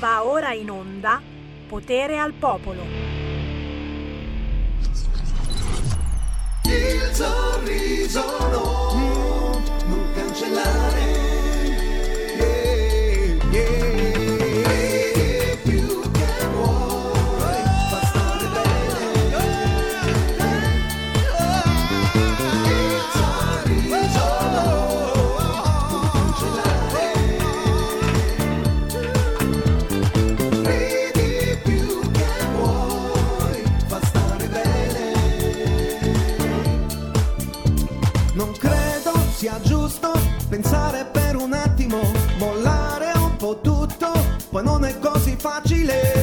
Va ora in onda Potere al Popolo. Il sorriso no, non cancellare. Sia giusto pensare per un attimo, mollare un po' tutto, poi non è così facile.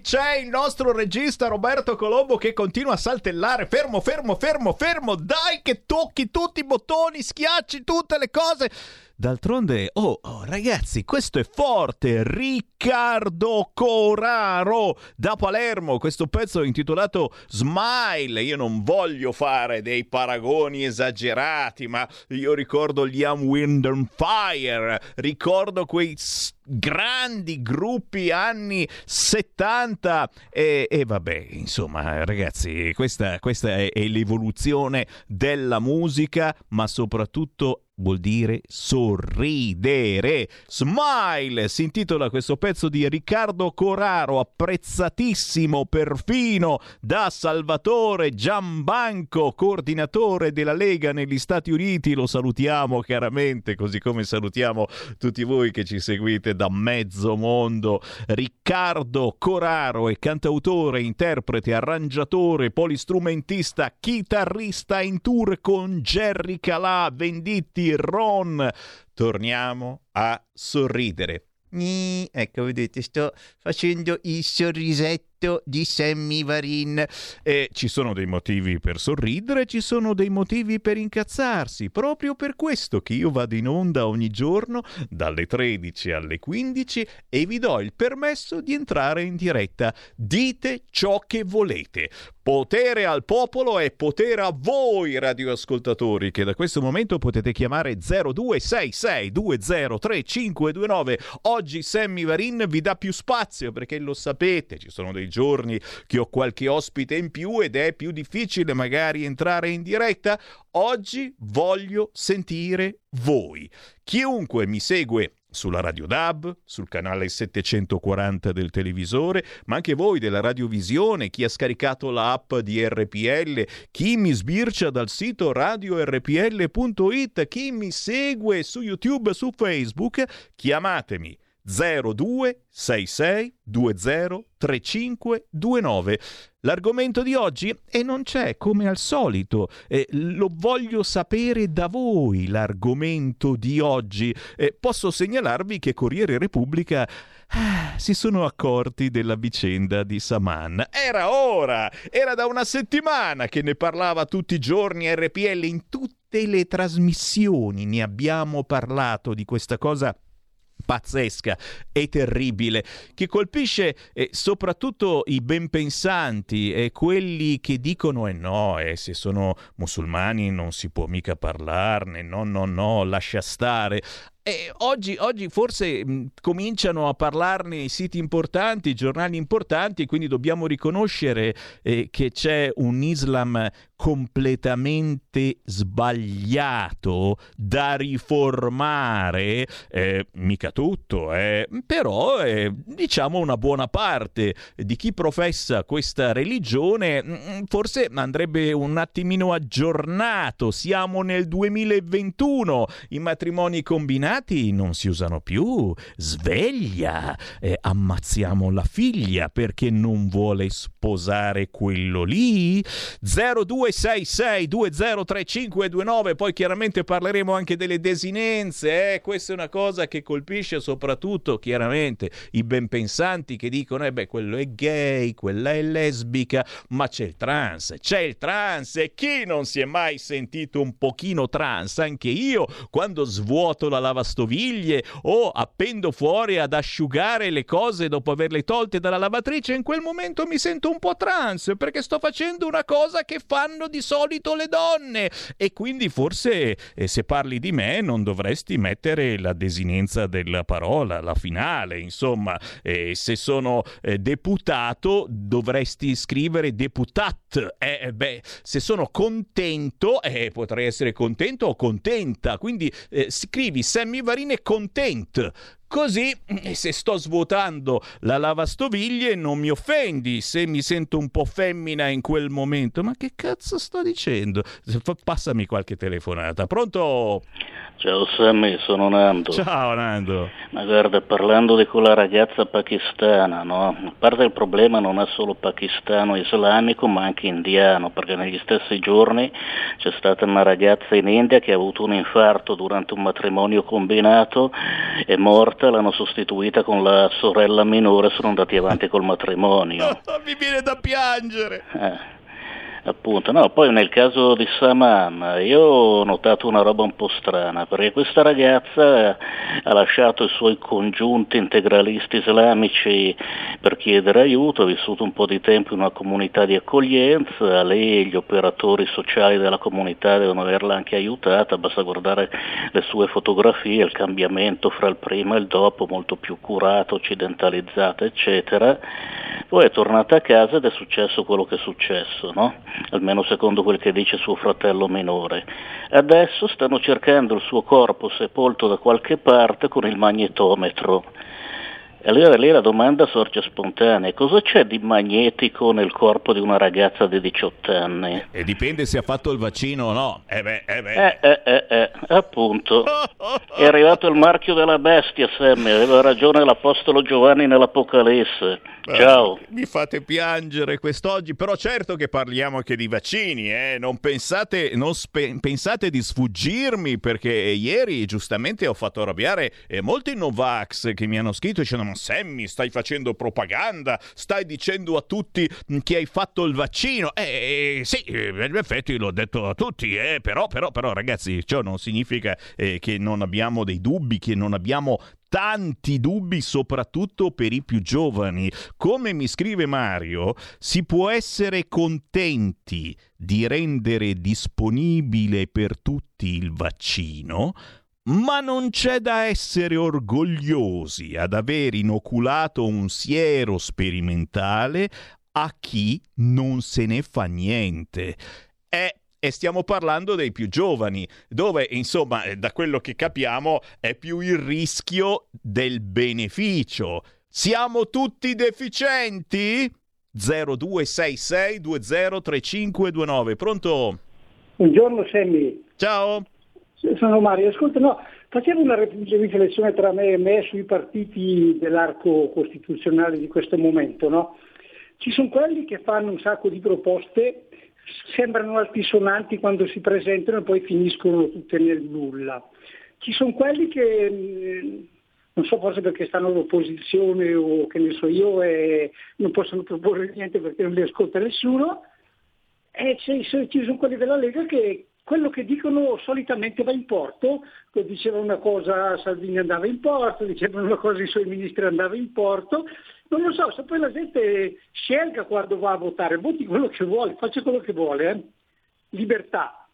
C'è il nostro regista Roberto Colombo che continua a saltellare. Fermo, fermo, fermo, fermo! Dai che tocchi tutti i bottoni, schiacci tutte le cose. D'altronde, oh, oh, ragazzi, questo è forte. Riccardo Coraro da Palermo. Questo pezzo è intitolato Smile. Io non voglio fare dei paragoni esagerati, ma io ricordo gli Am Wind and Fire. Ricordo quei s- grandi gruppi anni 70 e, e vabbè insomma ragazzi questa, questa è, è l'evoluzione della musica ma soprattutto vuol dire sorridere. Smile si intitola questo pezzo di Riccardo Coraro, apprezzatissimo perfino da Salvatore Giambanco, coordinatore della Lega negli Stati Uniti. Lo salutiamo chiaramente, così come salutiamo tutti voi che ci seguite da mezzo mondo. Riccardo Coraro è cantautore, interprete, arrangiatore, polistrumentista, chitarrista in tour con Jerry Calà, Venditti, Ron. Torniamo a sorridere. Ecco, vedete, sto facendo il sorrisetto diretto di Sammy Varin. E ci sono dei motivi per sorridere, ci sono dei motivi per incazzarsi. Proprio per questo che io vado in onda ogni giorno dalle 13 alle 15 e vi do il permesso di entrare in diretta. Dite ciò che volete. Potere al popolo e potere a voi radioascoltatori che da questo momento potete chiamare 0266203529. Oggi Sammy Varin vi dà più spazio perché lo sapete, ci sono dei giorni che ho qualche ospite in più ed è più difficile magari entrare in diretta. Oggi voglio sentire voi. Chiunque mi segue sulla Radio DAB, sul canale 740 del televisore, ma anche voi della radiovisione, chi ha scaricato l'app di RPL, chi mi sbircia dal sito radiorpl.it, chi mi segue su YouTube, su Facebook, chiamatemi 0266 20 3529. L'argomento di oggi e non c'è come al solito, eh, lo voglio sapere da voi l'argomento di oggi. Eh, posso segnalarvi che Corriere Repubblica ah, si sono accorti della vicenda di Saman. Era ora, era da una settimana che ne parlava tutti i giorni RPL in tutte le trasmissioni, ne abbiamo parlato di questa cosa pazzesca e terribile che colpisce eh, soprattutto i ben pensanti e quelli che dicono eh no, eh, se sono musulmani non si può mica parlarne, no, no, no, lascia stare. E oggi, oggi, forse mh, cominciano a parlarne i siti importanti, i giornali importanti, quindi dobbiamo riconoscere eh, che c'è un Islam completamente sbagliato da riformare, eh, mica tutto, eh, però eh, diciamo una buona parte di chi professa questa religione mh, mm, forse andrebbe un attimino aggiornato, siamo nel 2021, i matrimoni combinati non si usano più, sveglia, eh, ammazziamo la figlia perché non vuole sposare quello lì, 02 0266203529, poi chiaramente parleremo anche delle desinenze, eh? questa è una cosa che colpisce soprattutto chiaramente i ben pensanti che dicono eh beh quello è gay, quella è lesbica, ma c'è il trans, c'è il trans e chi non si è mai sentito un pochino trans, anche io quando svuoto la lavastoviglie o appendo fuori ad asciugare le cose dopo averle tolte dalla lavatrice, in quel momento mi sento un po' trans perché sto facendo una cosa che fanno di solito le donne. E quindi forse eh, se parli di me non dovresti mettere la desinenza della parola, la finale, insomma, eh, se sono eh, deputato dovresti scrivere deputat, eh, eh, beh, se sono contento eh, potrei essere contento o contenta, quindi scrivi Sammy Varine content, Così, se sto svuotando la lavastoviglie, non mi offendi se mi sento un po' femmina in quel momento. Ma che cazzo sto dicendo? Passami qualche telefonata. Pronto? Ciao Sammy, sono Nando. Ciao Nando. Ma guarda, parlando di quella ragazza pakistana, no? A parte il problema non è solo pakistano islamico, ma anche indiano, perché negli stessi giorni c'è stata una ragazza in India che ha avuto un infarto durante un matrimonio combinato, è morta, l'hanno sostituita con la sorella minore, sono andati avanti col matrimonio. Mi viene da piangere. Eh. Appunto, no, poi nel caso di Saman io ho notato una roba un po' strana, perché questa ragazza ha lasciato i suoi congiunti integralisti islamici per chiedere aiuto, ha vissuto un po' di tempo in una comunità di accoglienza, lei e gli operatori sociali della comunità devono averla anche aiutata, basta guardare le sue fotografie, il cambiamento fra il prima e il dopo, molto più curato, occidentalizzata, eccetera. Poi è tornata a casa ed è successo quello che è successo, no? Almeno secondo quel che dice suo fratello minore. Adesso stanno cercando il suo corpo sepolto da qualche parte con il magnetometro. Allora lì la domanda sorge spontanea, cosa c'è di magnetico nel corpo di una ragazza di 18 anni? E dipende se ha fatto il vaccino o no. Eh beh, eh beh. Eh, eh, eh, eh appunto. È arrivato il marchio della bestia, Sammy, aveva ragione l'Apostolo Giovanni nell'Apocalisse. Ciao. Mi fate piangere quest'oggi, però certo che parliamo anche di vaccini, eh? non, pensate, non spe- pensate di sfuggirmi perché ieri giustamente ho fatto arrabbiare eh, molti Novax che mi hanno scritto dicendo Sammy, stai facendo propaganda, stai dicendo a tutti che hai fatto il vaccino. Eh, sì, in effetti l'ho detto a tutti, eh, però, però, però, ragazzi, ciò non significa eh, che non abbiamo dei dubbi, che non abbiamo tanti dubbi, soprattutto per i più giovani. Come mi scrive Mario, si può essere contenti di rendere disponibile per tutti il vaccino, ma non c'è da essere orgogliosi ad aver inoculato un siero sperimentale a chi non se ne fa niente. È e stiamo parlando dei più giovani, dove insomma, eh, da quello che capiamo, è più il rischio del beneficio. Siamo tutti deficienti? 0266203529. Pronto? Buongiorno Sammy. Ciao. Sono Mario. Ascolta, no, facevo una riflessione tra me e me sui partiti dell'arco costituzionale di questo momento, no? Ci sono quelli che fanno un sacco di proposte sembrano altisonanti quando si presentano e poi finiscono tutte nel nulla. Ci sono quelli che, mm, non so forse perché stanno all'opposizione o che ne so io, e non possono proporre niente perché non li ascolta nessuno, e ci sono quelli della Lega che quello che dicono solitamente va in porto, dicevano una cosa Salvini andava in porto, dicevano una cosa i suoi ministri andava in porto, non lo so, se poi la gente scelga quando va a votare, voti quello che vuole, faccia quello che vuole, eh? libertà.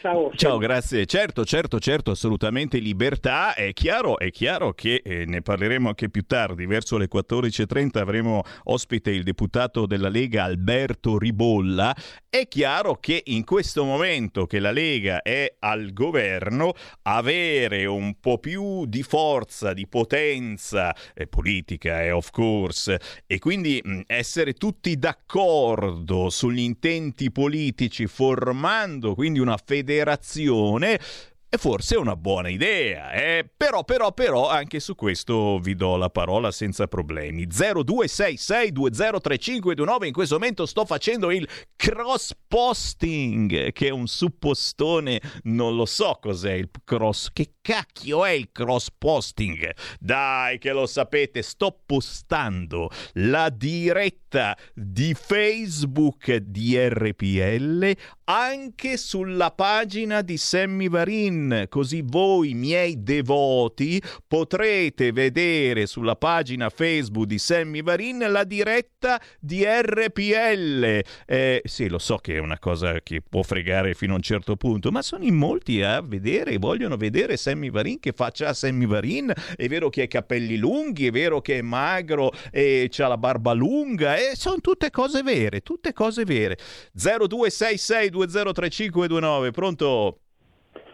Ciao. Ciao, grazie. Certo, certo, certo, assolutamente libertà. È chiaro, è chiaro che eh, ne parleremo anche più tardi, verso le 14.30 avremo ospite il deputato della Lega Alberto Ribolla. È chiaro che in questo momento che la Lega è al governo, avere un po' più di forza, di potenza eh, politica, eh, of course, e quindi mh, essere tutti d'accordo sugli intenti politici, formando quindi una federazione e forse è una buona idea, eh? però, però, però, anche su questo vi do la parola senza problemi. 0266203529, in questo momento sto facendo il cross posting, che è un suppostone, non lo so cos'è il cross, che cacchio è il cross posting? Dai che lo sapete, sto postando la diretta di Facebook di RPL anche sulla pagina di Sammy Varin, così voi miei devoti potrete vedere sulla pagina Facebook di Sammy Varin la diretta di RPL. Eh, sì, lo so che è una cosa che può fregare fino a un certo punto, ma sono in molti a vedere, vogliono vedere Sammy Varin che faccia Sammy Varin. È vero che ha i capelli lunghi, è vero che è magro e ha la barba lunga, e sono tutte cose vere, tutte cose vere. 0266 203529, pronto?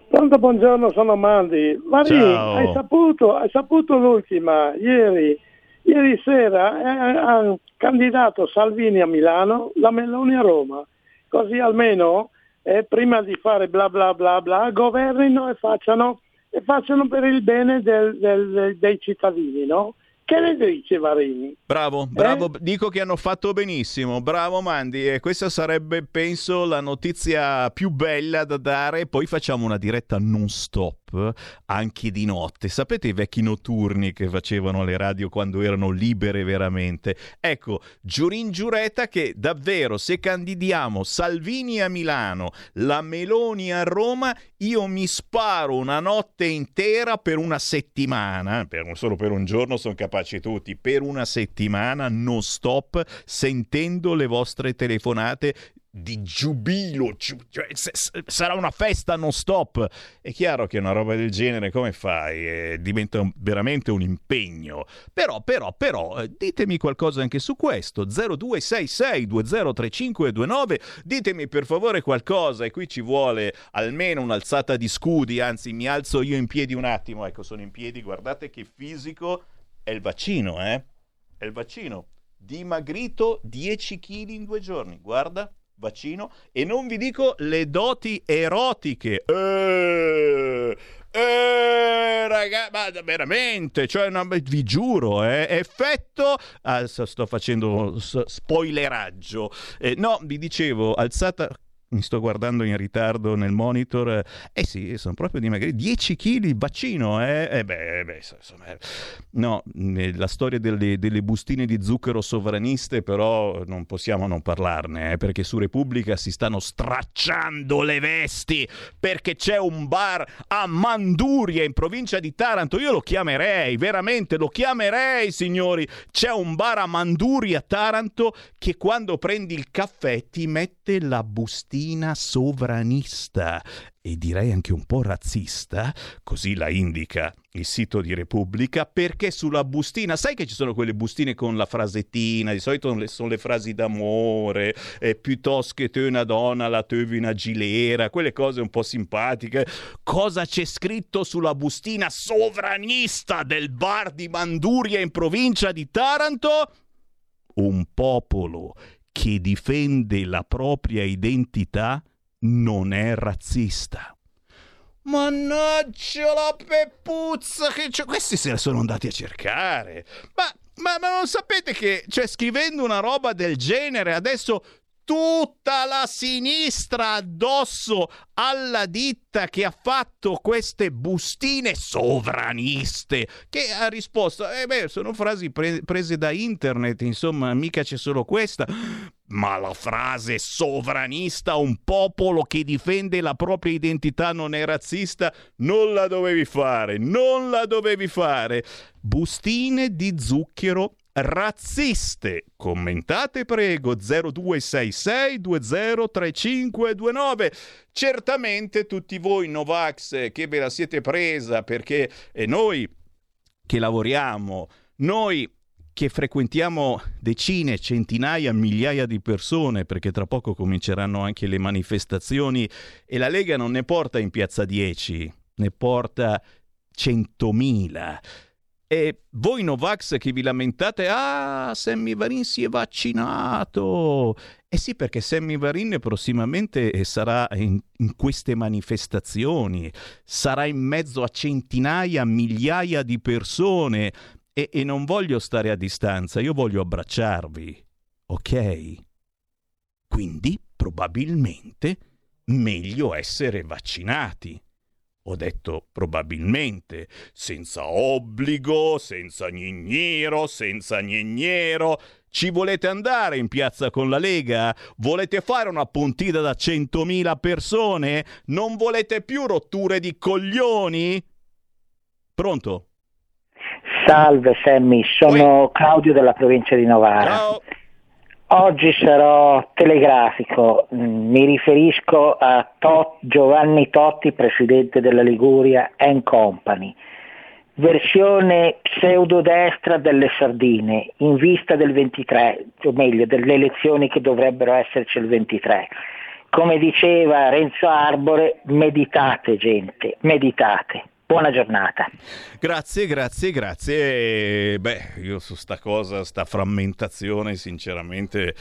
Pronto, buongiorno, sono Mandi. Marini, hai saputo, hai saputo l'ultima, ieri, ieri sera eh, ha candidato Salvini a Milano, la Meloni a Roma, così almeno eh, prima di fare bla bla bla bla governino e facciano, e facciano per il bene del, del, dei cittadini, no? Che ne dice Varini? Bravo, bravo, eh? dico che hanno fatto benissimo, bravo Mandi e questa sarebbe penso la notizia più bella da dare, poi facciamo una diretta non stop anche di notte. Sapete i vecchi notturni che facevano le radio quando erano libere veramente? Ecco, Giurin Giuretta che davvero se candidiamo Salvini a Milano, la Meloni a Roma, io mi sparo una notte intera per una settimana, per, solo per un giorno sono capaci tutti, per una settimana non stop sentendo le vostre telefonate di giubilo, cioè, sarà una festa non stop. È chiaro che una roba del genere come fai? Eh, diventa veramente un impegno. Però, però, però, eh, ditemi qualcosa anche su questo. 0266203529, ditemi per favore qualcosa e qui ci vuole almeno un'alzata di scudi, anzi mi alzo io in piedi un attimo, ecco sono in piedi, guardate che fisico è il vaccino, eh? È il vaccino. Dimagrito 10 kg in due giorni, guarda vaccino e non vi dico le doti erotiche. Eh, eh, ragazzi, ma veramente, cioè, no, vi giuro, eh, effetto. Ah, sto facendo spoileraggio. Eh, no, vi dicevo, alzata mi sto guardando in ritardo nel monitor, eh sì, sono proprio dimagriti, 10 kg il bacino, eh? eh beh, beh, insomma, eh. no, la storia delle, delle, bustine di zucchero sovraniste però non possiamo non parlarne, eh, perché su Repubblica si stanno stracciando le vesti, perché c'è un bar a Manduria in provincia di Taranto, io lo chiamerei, veramente lo chiamerei signori, c'è un bar a Manduria, Taranto, che quando prendi il caffè ti mette la bustina Palestina sovranista e direi anche un po' razzista, così la indica il sito di Repubblica, perché sulla bustina, sai che ci sono quelle bustine con la frasettina, di solito sono le frasi d'amore, eh, piuttosto che te una donna, la tevi una gilera, quelle cose un po' simpatiche. Cosa c'è scritto sulla bustina sovranista del bar di Manduria in provincia di Taranto? Un popolo chi difende la propria identità non è razzista. Mannaggia la peppuzza che c'è. Questi se la sono andati a cercare. Ma, ma, ma non sapete che, cioè, scrivendo una roba del genere, adesso tutta la sinistra addosso alla ditta che ha fatto queste bustine sovraniste. Che ha risposto eh beh sono frasi pre- prese da internet insomma mica c'è solo questa. Ma la frase sovranista un popolo che difende la propria identità non è razzista non la dovevi fare non la dovevi fare. Bustine di zucchero razziste. Commentate prego 0266 203529. Certamente tutti voi Novax che ve la siete presa perché eh, noi che lavoriamo, noi che frequentiamo decine, centinaia, migliaia di persone, perché tra poco cominceranno anche le manifestazioni e la Lega non ne porta in piazza 10, ne porta 100.000. E voi Novax che vi lamentate, ah, Sammy Varin si è vaccinato. Eh sì, perché Sammy Varin prossimamente sarà in, in, queste manifestazioni, sarà in mezzo a centinaia, migliaia di persone e, e non voglio stare a distanza, io voglio abbracciarvi, ok? Quindi probabilmente meglio essere vaccinati. Ho detto probabilmente, senza obbligo, senza gnignero, senza gnignero. Ci volete andare in piazza con la Lega? Volete fare una puntita da 100.000 persone? Non volete più rotture di coglioni? Pronto? Salve Sammy, sono. Claudio della provincia di Novara. Ciao. Oggi sarò telegrafico, mi riferisco a Tot, Giovanni Totti, presidente della Liguria and Company, versione pseudodestra delle sardine in vista del 23, o meglio delle elezioni che dovrebbero esserci il 23. Come diceva Renzo Arbore, meditate gente, meditate. Buona giornata. Grazie, grazie, grazie. Beh, io su sta cosa, sta frammentazione, sinceramente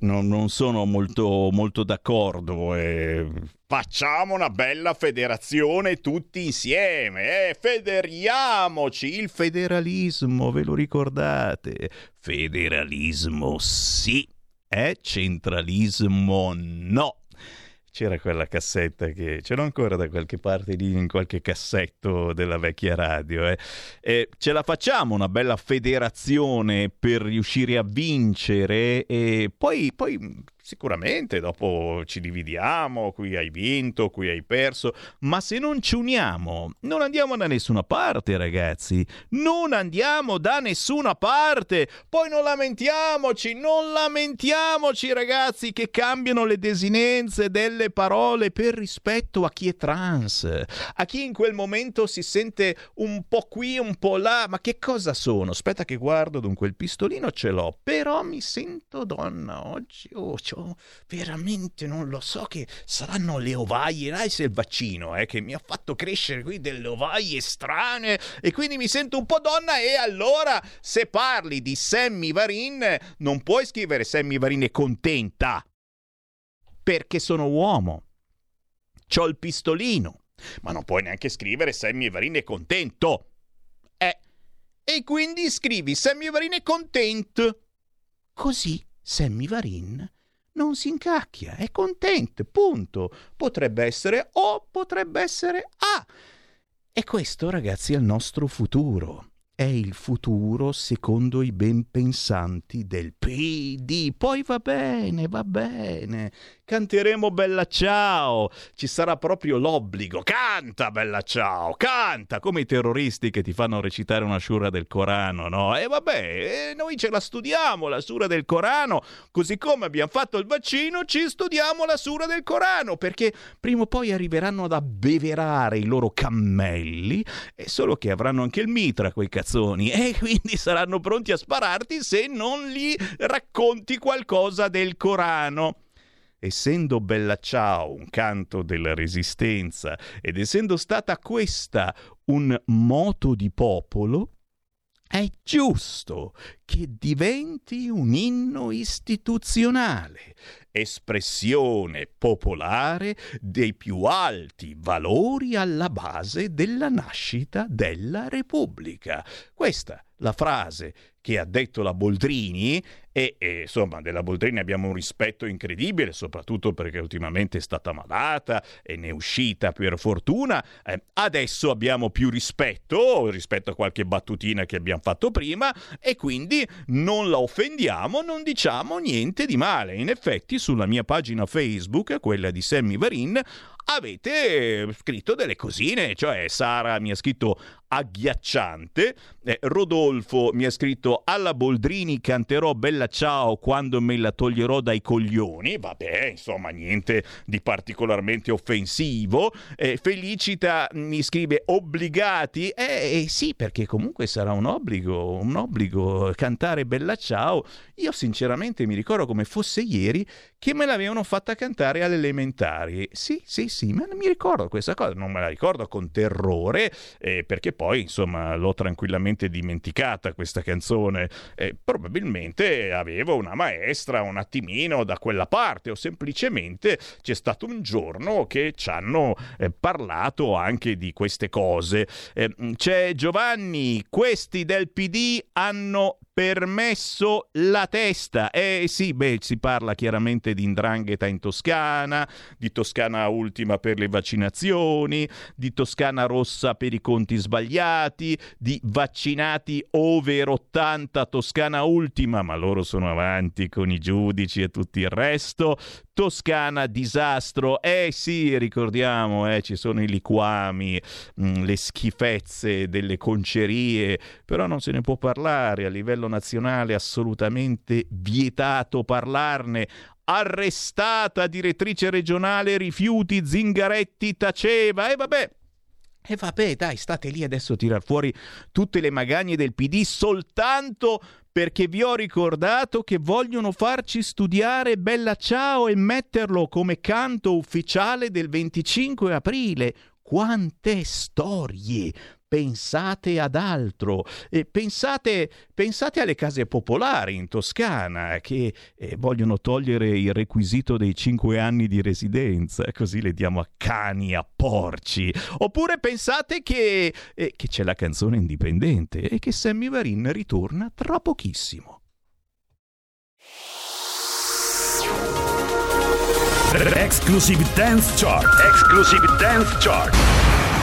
non, non sono molto, molto d'accordo. Eh, facciamo una bella federazione tutti insieme, eh? federiamoci. Il federalismo, ve lo ricordate? Federalismo sì, eh? centralismo no c'era quella cassetta che ce l'ho ancora da qualche parte lì in qualche cassetto della vecchia radio. Eh. E ce la facciamo una bella federazione per riuscire a vincere e poi, poi Sicuramente dopo ci dividiamo, qui hai vinto, qui hai perso, ma se non ci uniamo non andiamo da nessuna parte ragazzi, non andiamo da nessuna parte, poi non lamentiamoci, non lamentiamoci ragazzi che cambiano le desinenze delle parole per rispetto a chi è trans, a chi in quel momento si sente un po' qui, un po' là, ma che cosa sono? Aspetta che guardo, dunque il pistolino ce l'ho, però mi sento donna oggi, oh, faccio veramente non lo so che saranno le ovaie, se il vaccino eh, che mi ha fatto crescere qui delle ovaie strane e quindi mi sento un po' donna e allora se parli di Sammy Varin non puoi scrivere Sammy Varin è contenta perché sono uomo. C'ho il pistolino, ma non puoi neanche scrivere Sammy Varin è contento. Eh, e quindi scrivi Sammy Varin è contento. Così Sammy Varin non si incacchia, è contento, punto. Potrebbe essere O, potrebbe essere A. E questo, ragazzi, è il nostro futuro è il futuro secondo i ben pensanti del PD. Poi va bene, va bene. Canteremo Bella Ciao. Ci sarà proprio l'obbligo. Canta Bella Ciao, canta come i terroristi che ti fanno recitare una sura del Corano, no? E vabbè, eh, noi ce la studiamo la sura del Corano, così come abbiamo fatto il vaccino, ci studiamo la sura del Corano, perché prima o poi arriveranno ad abbeverare i loro cammelli, e solo che avranno anche il mitra quei cazzo cazzoni e quindi saranno pronti a spararti se non gli racconti qualcosa del Corano. Essendo Bella Ciao un canto della resistenza ed essendo stata questa un moto di popolo, è giusto che diventi un inno istituzionale, espressione popolare dei più alti valori alla base della nascita della Repubblica. Questa la frase che ha detto la Boldrini e, e, insomma della Boldrini abbiamo un rispetto incredibile soprattutto perché ultimamente è stata malata e ne è uscita per fortuna. Eh, adesso abbiamo più rispetto rispetto a qualche battutina che abbiamo fatto prima e quindi non la offendiamo non diciamo niente di male. In effetti sulla mia pagina Facebook quella di Sammy Varin avete scritto delle cosine, cioè Sara mi ha scritto agghiacciante, eh, Rodolfo mi ha scritto alla Boldrini canterò Bella Ciao quando me la toglierò dai coglioni, vabbè insomma niente di particolarmente offensivo, eh, Felicita mi scrive obbligati, eh, eh, sì perché comunque sarà un obbligo, un obbligo cantare Bella Ciao, io sinceramente mi ricordo come fosse ieri che me l'avevano fatta cantare alle elementari. Sì, sì, sì, ma mi ricordo questa cosa, non me la ricordo con terrore, eh, perché poi, insomma, l'ho tranquillamente dimenticata questa canzone. Eh, probabilmente avevo una maestra un attimino da quella parte, o semplicemente c'è stato un giorno che ci hanno eh, parlato anche di queste cose. Eh, c'è Giovanni, questi del PD hanno permesso la testa. Eh sì, beh, si parla chiaramente di indrangheta in Toscana, di Toscana ultima per le vaccinazioni, di Toscana rossa per i conti sbagliati, di vaccinati over 80 Toscana ultima, ma loro sono avanti con i giudici e tutto il resto. Toscana disastro. Eh sì, ricordiamo, eh, ci sono i liquami, mh, mm, le schifezze delle concerie, però non se ne può parlare a livello nazionale, assolutamente vietato parlarne. Arrestata direttrice regionale rifiuti Zingaretti taceva. E vabbè, e vabbè, dai, state lì adesso a tirar fuori tutte le magagne del PD soltanto perché vi ho ricordato che vogliono farci studiare Bella Ciao e metterlo come canto ufficiale del 25 aprile. Quante storie! Pensate ad altro, eh, pensate, pensate, alle case popolari in Toscana che eh, vogliono togliere il requisito dei cinque anni di residenza, così le diamo a cani, a porci. Oppure pensate che, eh, che c'è la canzone indipendente e che Sammy Varin ritorna tra pochissimo. Exclusive Dance Chart. Exclusive Dance Chart.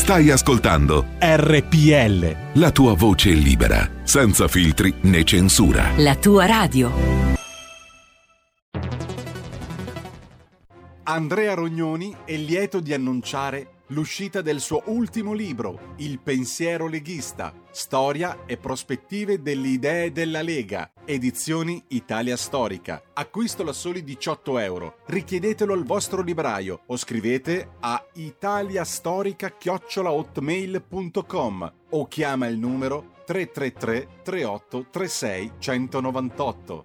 Stai ascoltando RPL. La tua voce libera, senza filtri né censura. La tua radio. Andrea Rognoni è lieto di annunciare l'uscita del suo ultimo libro, Il pensiero leghista, storia e prospettive delle idee della Lega, edizioni Italia Storica. Acquisto a soli 18 euro. Richiedetelo al vostro libraio o scrivete a italiastorica-hotmail.com o chiama il numero 333 38 36 198.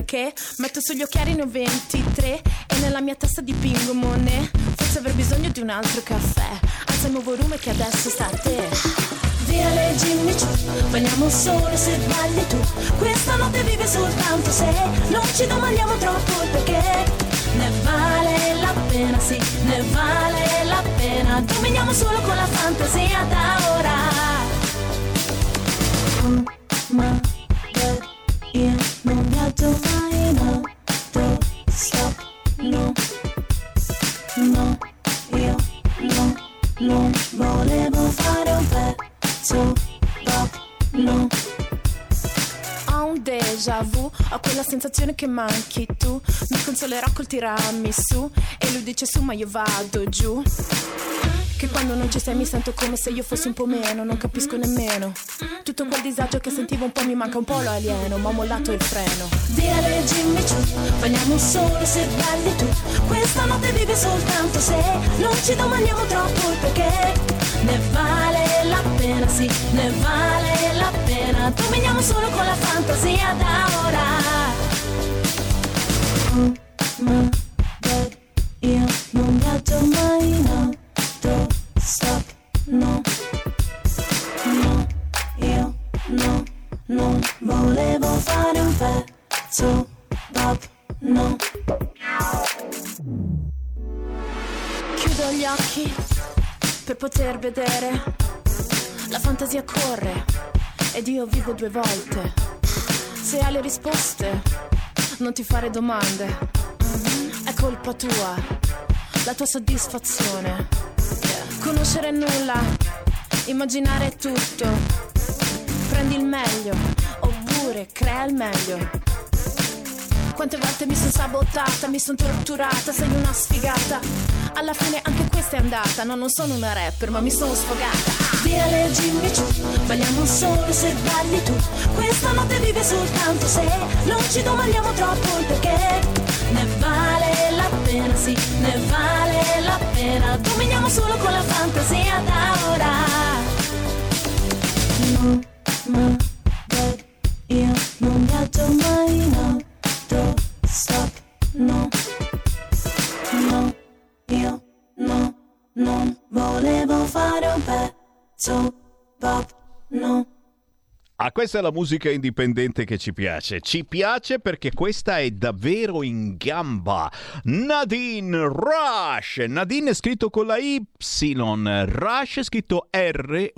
Perché. Metto sugli occhiali ne ho 23 e nella mia testa dipingo Monet. Forse avrei bisogno di un altro caffè. Alza il nuovo volume che adesso sta a te. Via le Jimmy Choo, balliamo solo se balli tu. Questa notte vive soltanto se non ci domandiamo troppo il perché. Ne vale la pena, sì, ne vale la pena. Dominiamo solo con la fantasia da ora. Quella sensazione che manchi tu. Mi consolerò col tiramisù e lui dice su ma io vado giù. Che quando non ci sei mi sento come se io fossi un po' meno, non capisco nemmeno. Tutto quel disagio che sentivo un po' mi manca un po' lo alieno, ma ho mollato il freno. Via le Jimmy Choo, balliamo solo se balli tu. Questa notte vive soltanto se non ci domandiamo troppo il perché. Ne vale la pena, sì, ne vale la pena. Dominiamo solo con la fantasia da ora. Ma beh, io non viaggio mai, no. Don't stop, no. No, io no, non volevo fare un pezzo pop, no. Chiudo gli occhi per poter vedere. La fantasia corre ed io vivo due volte. Se hai le risposte, non ti fare domande. È colpa tua, la tua soddisfazione. Conoscere nulla, immaginare tutto. Prendi il meglio, oppure crea il meglio. Quante volte mi sono sabotata, mi sono torturata, sei una sfigata. Alla fine anche questa è andata, no non sono una rapper ma mi sono sfogata. Via le Jimmy Choo, balliamo solo se balli tu. Questa notte vive soltanto se non ci domandiamo troppo il perché. Ne vale la pena, sì, ne vale la pena. Dominiamo solo con la fantasia da ora. No, ma beh, io non viaggio mai, no. Don't stop, no. No, io no, non volevo fare un pezzo pop, no. Ah, questa è la musica indipendente che ci piace. Ci piace perché questa è davvero in gamba. Nadine Rush. Nadine è scritto con la Y. Rush è scritto R-U-S-H.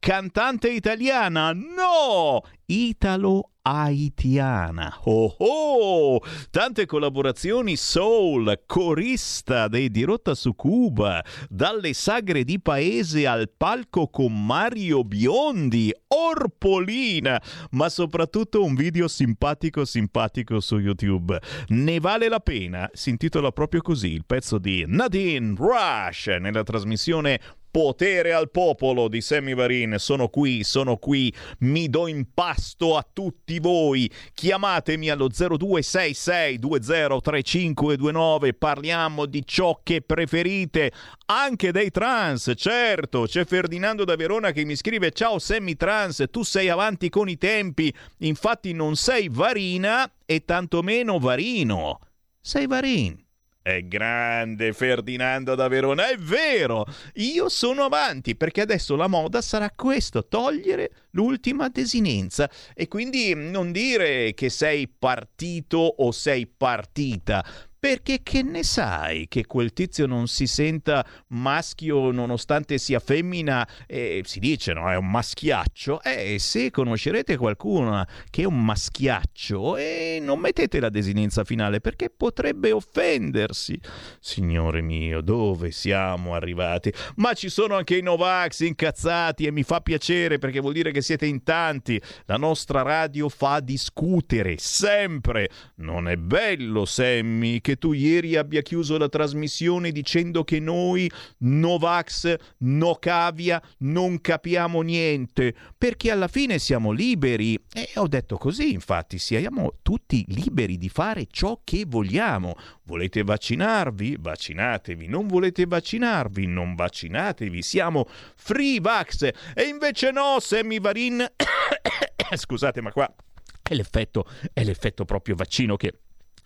Cantante italiana. No! Italo haitiana. Oh oh! Tante collaborazioni soul, corista dei Dirotta su Cuba, dalle sagre di paese al palco con Mario Biondi, Orpolina, ma soprattutto un video simpatico simpatico su YouTube. Ne vale la pena, si intitola proprio così il pezzo di Nadine Rush nella trasmissione Potere al popolo di Sammy Varin. Sono qui, sono qui, mi do in pasto a tutti voi. Chiamatemi allo 0266203529. Parliamo di ciò che preferite, anche dei trans. Certo, c'è Ferdinando da Verona che mi scrive: Ciao Sammy Trans, tu sei avanti con i tempi. Infatti, non sei Varina e tantomeno Varino. Sei Varin. È grande Ferdinando da Verona, è vero! Io sono avanti perché adesso la moda sarà questo, togliere l'ultima desinenza e quindi non dire che sei partito o sei partita. Perché che ne sai che quel tizio non si senta maschio nonostante sia femmina? Eh, si dice, no? È un maschiaccio. Eh, se conoscerete qualcuno che è un maschiaccio, eh, non mettete la desinenza finale perché potrebbe offendersi. Signore mio, dove siamo arrivati? Ma ci sono anche i Novax incazzati e mi fa piacere perché vuol dire che siete in tanti. La nostra radio fa discutere sempre. Non è bello, Sammy, che che tu ieri abbia chiuso la trasmissione dicendo che noi Novax, no cavia, non capiamo niente, perché alla fine siamo liberi. E ho detto così, infatti, siamo tutti liberi di fare ciò che vogliamo. Volete vaccinarvi? Vaccinatevi. Non volete vaccinarvi? Non vaccinatevi. Siamo free vax. E invece no, Sammy Varin. Scusate, ma qua è l'effetto, è l'effetto proprio vaccino che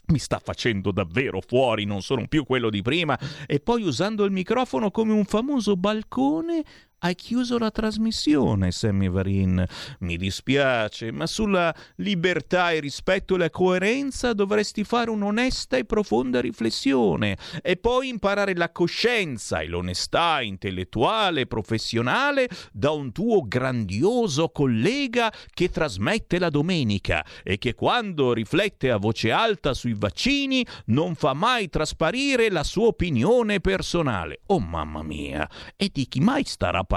mi sta facendo davvero fuori, non sono più quello di prima. E poi usando il microfono come un famoso balcone hai chiuso la trasmissione, Sammy Varin. Mi dispiace, ma sulla libertà e rispetto e la coerenza dovresti fare un'onesta e profonda riflessione e poi imparare la coscienza e l'onestà intellettuale e professionale da un tuo grandioso collega che trasmette la domenica e che quando riflette a voce alta sui vaccini non fa mai trasparire la sua opinione personale. Oh mamma mia! E di chi mai starà parlando.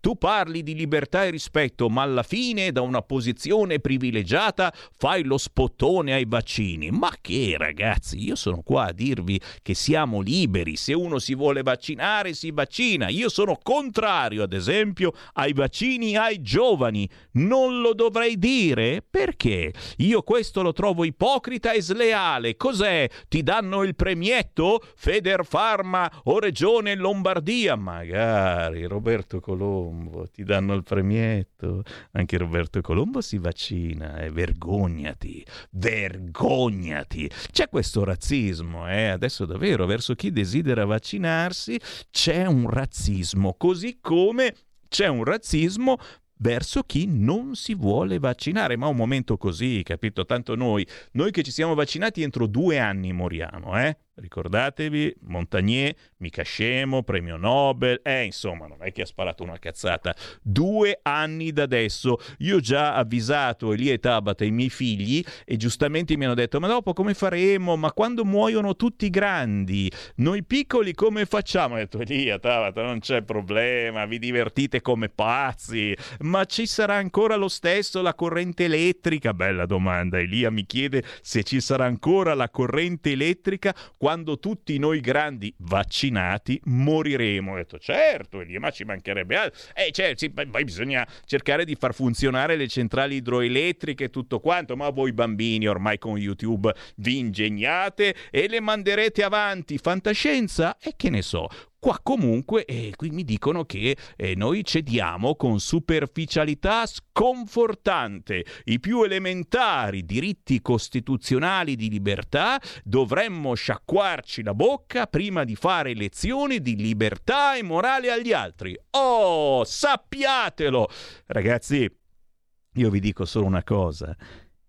Tu parli di libertà e rispetto, ma alla fine da una posizione privilegiata fai lo spottone ai vaccini. Ma che ragazzi, io sono qua a dirvi che siamo liberi, se uno si vuole vaccinare si vaccina. Io sono contrario, ad esempio, ai vaccini ai giovani. Non lo dovrei dire? Perché? Io questo lo trovo ipocrita e sleale. Cos'è? Ti danno il premietto? Feder Pharma o Regione Lombardia? Magari Roberto Colombo, ti danno il premietto. Anche Roberto Colombo si vaccina, eh, vergognati, vergognati. C'è questo razzismo, eh? adesso davvero, verso chi desidera vaccinarsi c'è un razzismo, così come c'è un razzismo verso chi non si vuole vaccinare. Ma un momento così, capito? Tanto noi, noi che ci siamo vaccinati entro due anni moriamo, eh? Ricordatevi, Montagnier, mica scemo, premio Nobel, eh insomma non è che ha sparato una cazzata. Due anni da adesso, io ho già avvisato Elia e Tabata, i miei figli, e giustamente mi hanno detto, ma dopo come faremo? Ma quando muoiono tutti i grandi, noi piccoli come facciamo? Ho detto, Elia, Tabata, non c'è problema, vi divertite come pazzi, ma ci sarà ancora lo stesso la corrente elettrica? Bella domanda, Elia mi chiede se ci sarà ancora la corrente elettrica quando tutti noi grandi vaccinati moriremo. Ho detto, certo, Elia, ma ci mancherebbe altro. Eh, certo, poi bisogna cercare di far funzionare le centrali idroelettriche e tutto quanto, ma voi bambini ormai con YouTube vi ingegnate e le manderete avanti. Fantascienza? E che ne so, Qua comunque eh, qui mi dicono che eh, noi cediamo con superficialità sconfortante i più elementari diritti costituzionali di libertà, dovremmo sciacquarci la bocca prima di fare lezioni di libertà e morale agli altri. Oh, sappiatelo! Ragazzi, io vi dico solo una cosa,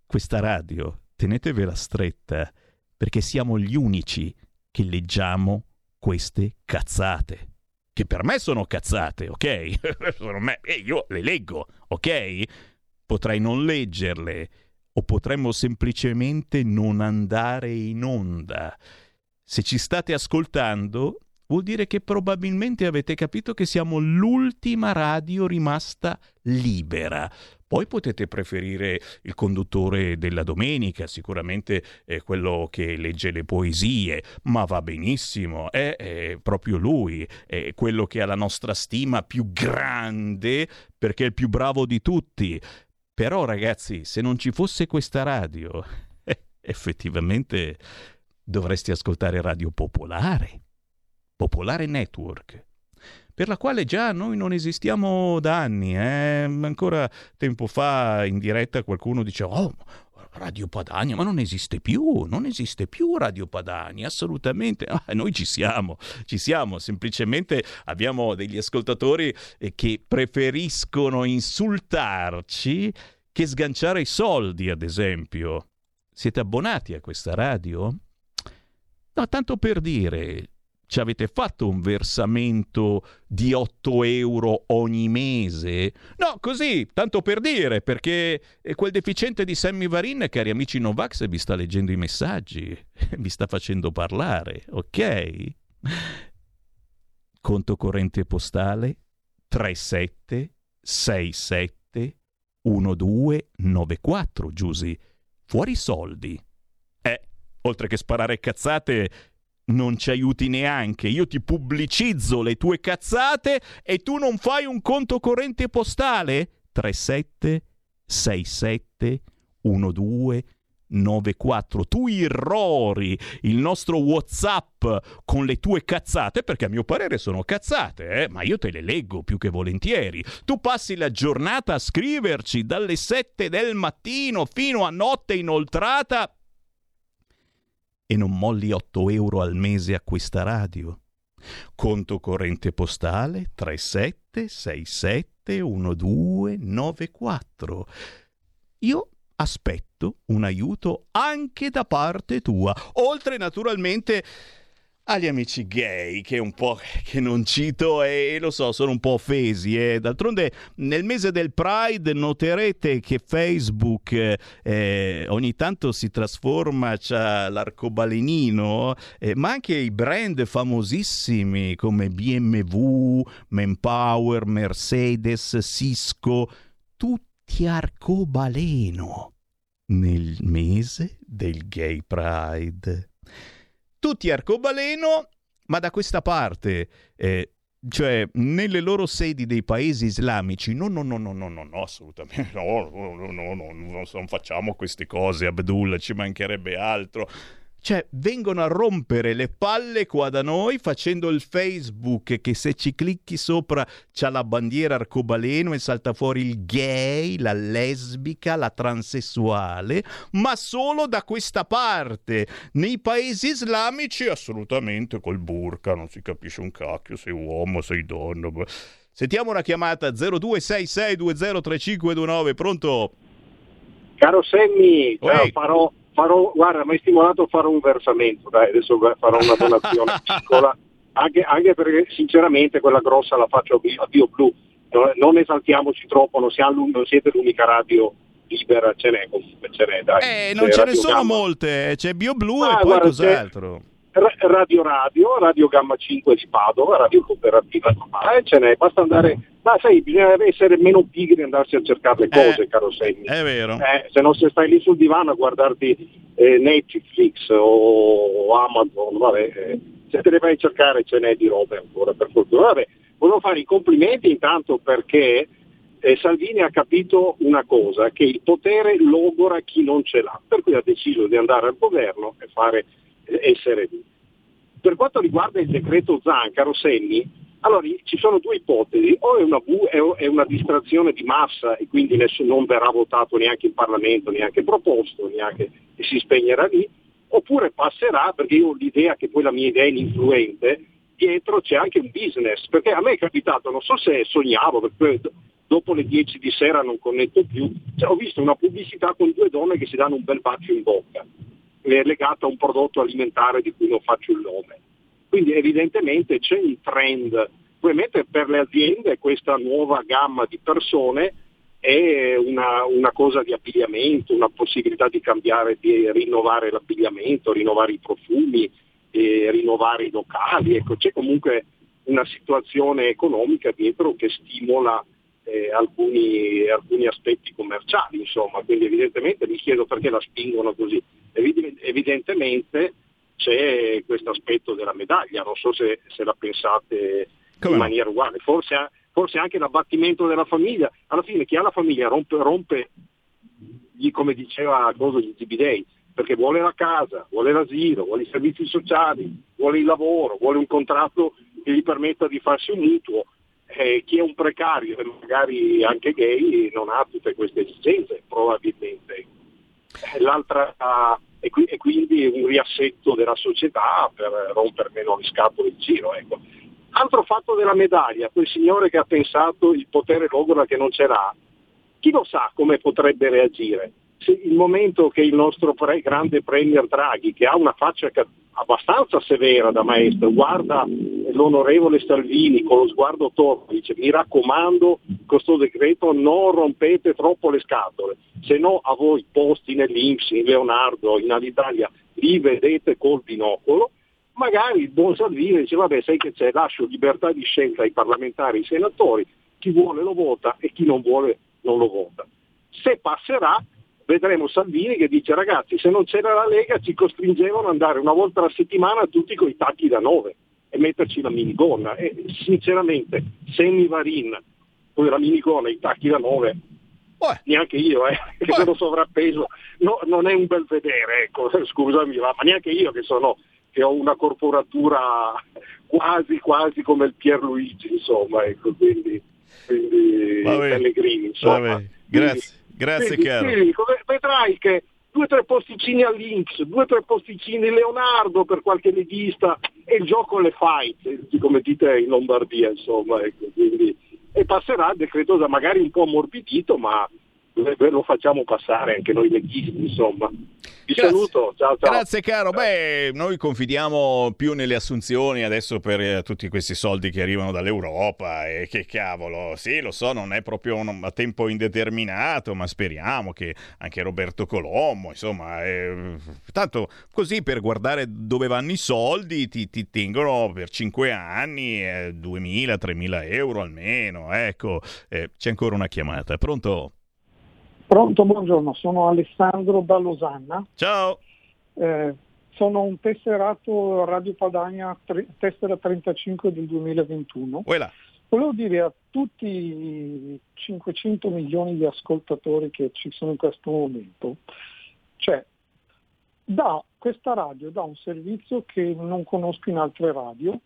questa radio tenetevela stretta perché siamo gli unici che leggiamo queste cazzate. Che per me sono cazzate, ok? me, eh, io le leggo, ok? Potrei non leggerle o potremmo semplicemente non andare in onda. Se ci state ascoltando, vuol dire che probabilmente avete capito che siamo l'ultima radio rimasta libera. Poi potete preferire il conduttore della domenica, sicuramente è quello che legge le poesie, ma va benissimo, è, è proprio lui, è quello che ha la nostra stima più grande perché è il più bravo di tutti. Però ragazzi, se non ci fosse questa radio, eh, effettivamente dovresti ascoltare Radio Popolare. Popolare Network per la quale già noi non esistiamo da anni. Eh? Ancora tempo fa in diretta qualcuno diceva, oh, Radio Padania, ma non esiste più, non esiste più Radio Padania, assolutamente. Ah, noi ci siamo, ci siamo, semplicemente abbiamo degli ascoltatori eh, che preferiscono insultarci che sganciare i soldi, ad esempio. Siete abbonati a questa radio? No, tanto per dire, ci avete fatto un versamento di 8 euro ogni mese? No, così, tanto per dire, perché quel deficiente di Sammy Varin, cari amici Novax, vi sta leggendo i messaggi, vi sta facendo parlare, ok? Conto corrente postale 3767 1294, Giusy. Fuori soldi. Eh, oltre che sparare cazzate, non ci aiuti neanche. Io ti pubblicizzo le tue cazzate e tu non fai un conto corrente postale? 37 67 12 94. Tu irrori il nostro WhatsApp con le tue cazzate, perché a mio parere sono cazzate, eh? ma io te le leggo più che volentieri. Tu passi la giornata a scriverci dalle 7 del mattino fino a notte inoltrata e non molli 8 euro al mese a questa radio. Conto corrente postale 3767 1294. Io aspetto un aiuto anche da parte tua, oltre naturalmente agli amici gay che un po' che non cito e lo so sono un po' offesi eh. d'altronde nel mese del Pride noterete che Facebook eh, ogni tanto si trasforma c'ha l'arcobalenino eh, ma anche i brand famosissimi come BMW, Manpower, Mercedes, Cisco tutti arcobaleno nel mese del Gay Pride tutti arcobaleno, ma da questa parte, eh, cioè nelle loro sedi dei paesi islamici, no, no, no, no, no, no, no assolutamente no, no, no, no, no, non facciamo queste cose, Abdullah, ci mancherebbe altro. Cioè, vengono a rompere le palle qua da noi facendo il Facebook che se ci clicchi sopra c'ha la bandiera arcobaleno e salta fuori il gay, la lesbica, la transessuale, ma solo da questa parte. Nei paesi islamici assolutamente col burka, non si capisce un cacchio, sei uomo, sei donna. Sentiamo una chiamata 0266203529, pronto? Caro Sammy, ciao, farò farò, guarda, mi hai stimolato a fare un versamento, dai, adesso farò una donazione piccola, anche, anche, perché sinceramente quella grossa la faccio a Bio Blu, non esaltiamoci troppo, non, siamo, non siete l'unica radio libera, ce n'è comunque, ce n'è, dai. Eh, non ce ne sono Gamma. molte, c'è Bio Blu ah, e poi guarda, cos'altro? Radio Radio, Radio Gamma 5 di Padova, Radio Cooperativa normale, ce n'è, basta andare ma sai, bisogna essere meno pigri e andarsi a cercare le cose, eh, caro Segni. È vero. Eh, se no se stai lì sul divano a guardarti eh, Netflix o Amazon, vabbè, eh, se te le vai a cercare ce n'è di robe ancora, per fortuna. Vabbè, volevo fare i complimenti intanto perché eh, Salvini ha capito una cosa, che il potere logora chi non ce l'ha, per cui ha deciso di andare al governo e fare, eh, essere lì. Per quanto riguarda il decreto Zan, caro Senni, allora ci sono due ipotesi, o è una, è una distrazione di massa e quindi non verrà votato neanche in Parlamento, neanche proposto, neanche e si spegnerà lì, oppure passerà, perché io ho l'idea che poi la mia idea è ininfluente, dietro c'è anche un business, perché a me è capitato, non so se sognavo, perché dopo le 10 di sera non connetto più, cioè, ho visto una pubblicità con due donne che si danno un bel bacio in bocca, legata a un prodotto alimentare di cui non faccio il nome. Quindi evidentemente c'è un trend, ovviamente per le aziende questa nuova gamma di persone è una, una, cosa di abbigliamento, una possibilità di cambiare, di rinnovare l'abbigliamento, rinnovare i profumi, eh, rinnovare i locali, ecco, c'è comunque una situazione economica dietro che stimola eh, alcuni, alcuni, aspetti commerciali, insomma, quindi evidentemente mi chiedo perché la spingono così. Evidentemente c'è questo aspetto della medaglia, non so se, se la pensate Come in maniera uguale, forse, forse, anche l'abbattimento della famiglia, alla fine chi ha la famiglia rompe, rompe come diceva cosa gli Zibidei, perché vuole la casa, vuole l'asilo, vuole i servizi sociali, vuole il lavoro, vuole un contratto che gli permetta di farsi un mutuo. Eh, chi è un precario e magari anche gay non ha tutte queste esigenze, probabilmente. Eh, e, qui, e, quindi un riassetto della società per rompere meno le scatole in giro. Ecco. Altro fatto della medaglia, quel signore che ha pensato il potere logora che non ce l'ha, chi lo sa come potrebbe reagire? Il momento che il nostro pre- grande Premier Draghi, che ha una faccia abbastanza severa da maestro, guarda l'onorevole Salvini con lo sguardo torto, dice mi raccomando questo decreto non rompete troppo le scatole, se no a voi posti nell'Inps, in Leonardo, in Alitalia, li vedete col binocolo, magari il buon Salvini dice vabbè sai che c'è, lascio libertà di scelta ai parlamentari, ai senatori, chi vuole lo vota e chi non vuole non lo vota. Se passerà vedremo Salvini che dice ragazzi se non c'era la Lega ci costringevano ad andare una volta alla settimana tutti con i tacchi da 9 e metterci la minigonna. E sinceramente Sammy Varin con la minigonna e i tacchi da 9 neanche io eh, che sono sovrappeso. No, non è un bel vedere ecco, scusami ma neanche io che sono che ho una corporatura quasi quasi come il Pierluigi insomma ecco quindi, quindi. Pellegrini insomma. Vabbè, grazie, grazie Quindi, caro. ti dico, ve- vedrai che due o tre posticini all'Inx, due o tre posticini Leonardo per qualche leghista e il gioco alle fight, come dite in Lombardia, insomma, ecco, quindi, e passerà il decreto da magari un po' ammorbidito, ma lo facciamo passare anche noi leghisti, insomma. Vi Grazie. saluto, ciao ciao. Grazie caro, beh noi confidiamo più nelle assunzioni adesso per eh, tutti questi soldi che arrivano dall'Europa e che cavolo, sì lo so non è proprio a tempo indeterminato ma speriamo che anche Roberto Colombo insomma eh, tanto così per guardare dove vanno i soldi ti, ti tengono per 5 anni eh, 2.000-3.000 euro almeno ecco Eh, c'è ancora una chiamata, pronto? Pronto, buongiorno, sono Alessandro da Losanna. Ciao. Eh, sono un tesserato Radio Padania, tre- tessera 35 del 2021. Quella. Volevo dire a tutti i 500 milioni di ascoltatori che ci sono in questo momento, cioè, da, questa radio dà un servizio che non conosco in altre radio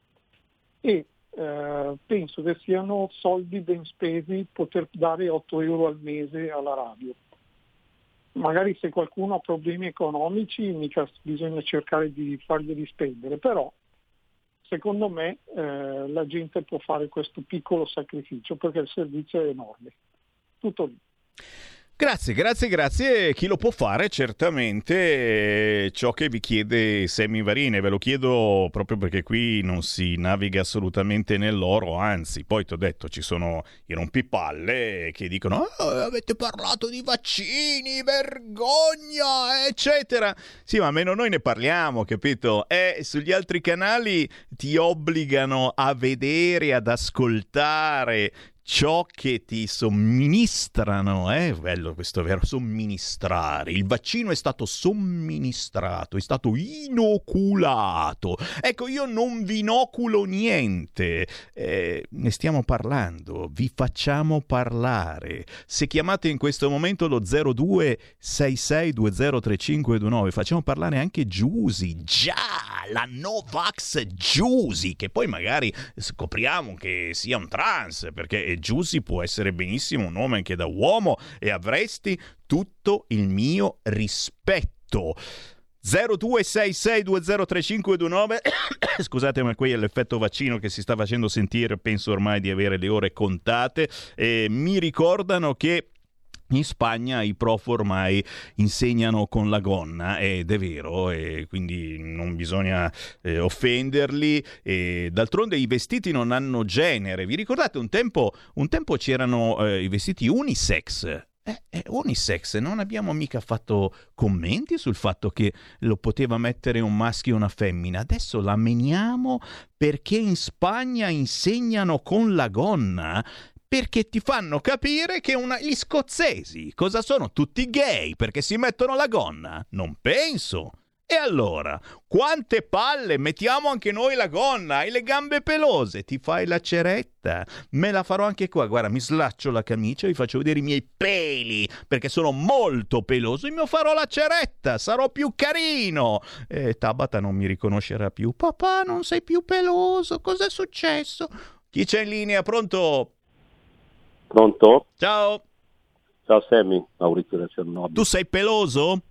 e eh, penso che siano soldi ben spesi poter dare 8 euro al mese alla radio. Magari se qualcuno ha problemi economici mica bisogna cercare di farglieli spendere, però secondo me eh, la gente può fare questo piccolo sacrificio perché il servizio è enorme. Tutto lì. Grazie, grazie, grazie. Chi lo può fare certamente eh, ciò che vi chiede Sammy Varine, ve lo chiedo proprio perché qui non si naviga assolutamente nell'oro, anzi, poi ti ho detto ci sono i rompipalle che dicono "Ah, avete parlato di vaccini, vergogna, eccetera. Sì, ma almeno noi ne parliamo, capito? E sugli altri canali ti obbligano a vedere, ad ascoltare ciò che ti somministrano, è bello questo vero, somministrare. Il vaccino è stato somministrato, è stato inoculato. Ecco, io non vi inoculo niente, Eh, ne stiamo parlando, vi facciamo parlare. Se chiamate in questo momento lo 0266203529, facciamo parlare anche Giusy, già, la Novax Giusy, che poi magari scopriamo che sia un trans, perché Giusy può essere benissimo un nome anche da uomo e avresti tutto il mio rispetto. 0266203529 Scusate, ma qui è l'effetto vaccino che si sta facendo sentire, penso ormai di avere le ore contate. E mi ricordano che in Spagna i prof ormai insegnano con la gonna ed è vero, e quindi non bisogna eh, offenderli. E d'altronde i vestiti non hanno genere. Vi ricordate un tempo, un tempo c'erano eh, i vestiti unisex? Eh, eh, unisex, non abbiamo mica fatto commenti sul fatto che lo poteva mettere un maschio e una femmina. Adesso la meniamo perché in Spagna insegnano con la gonna perché ti fanno capire che una- gli scozzesi cosa sono tutti gay perché si mettono la gonna? Non penso. E allora, quante palle, mettiamo anche noi la gonna, hai le gambe pelose, ti fai la ceretta, me la farò anche qua, guarda, mi slaccio la camicia, vi faccio vedere i miei peli, perché sono molto peloso, e mi farò la ceretta, sarò più carino. E Tabata non mi riconoscerà più, papà non sei più peloso, cos'è successo? Chi c'è in linea, pronto? Pronto? Ciao. Ciao Sammy, Maurizio da Cernobbio. Tu sei peloso?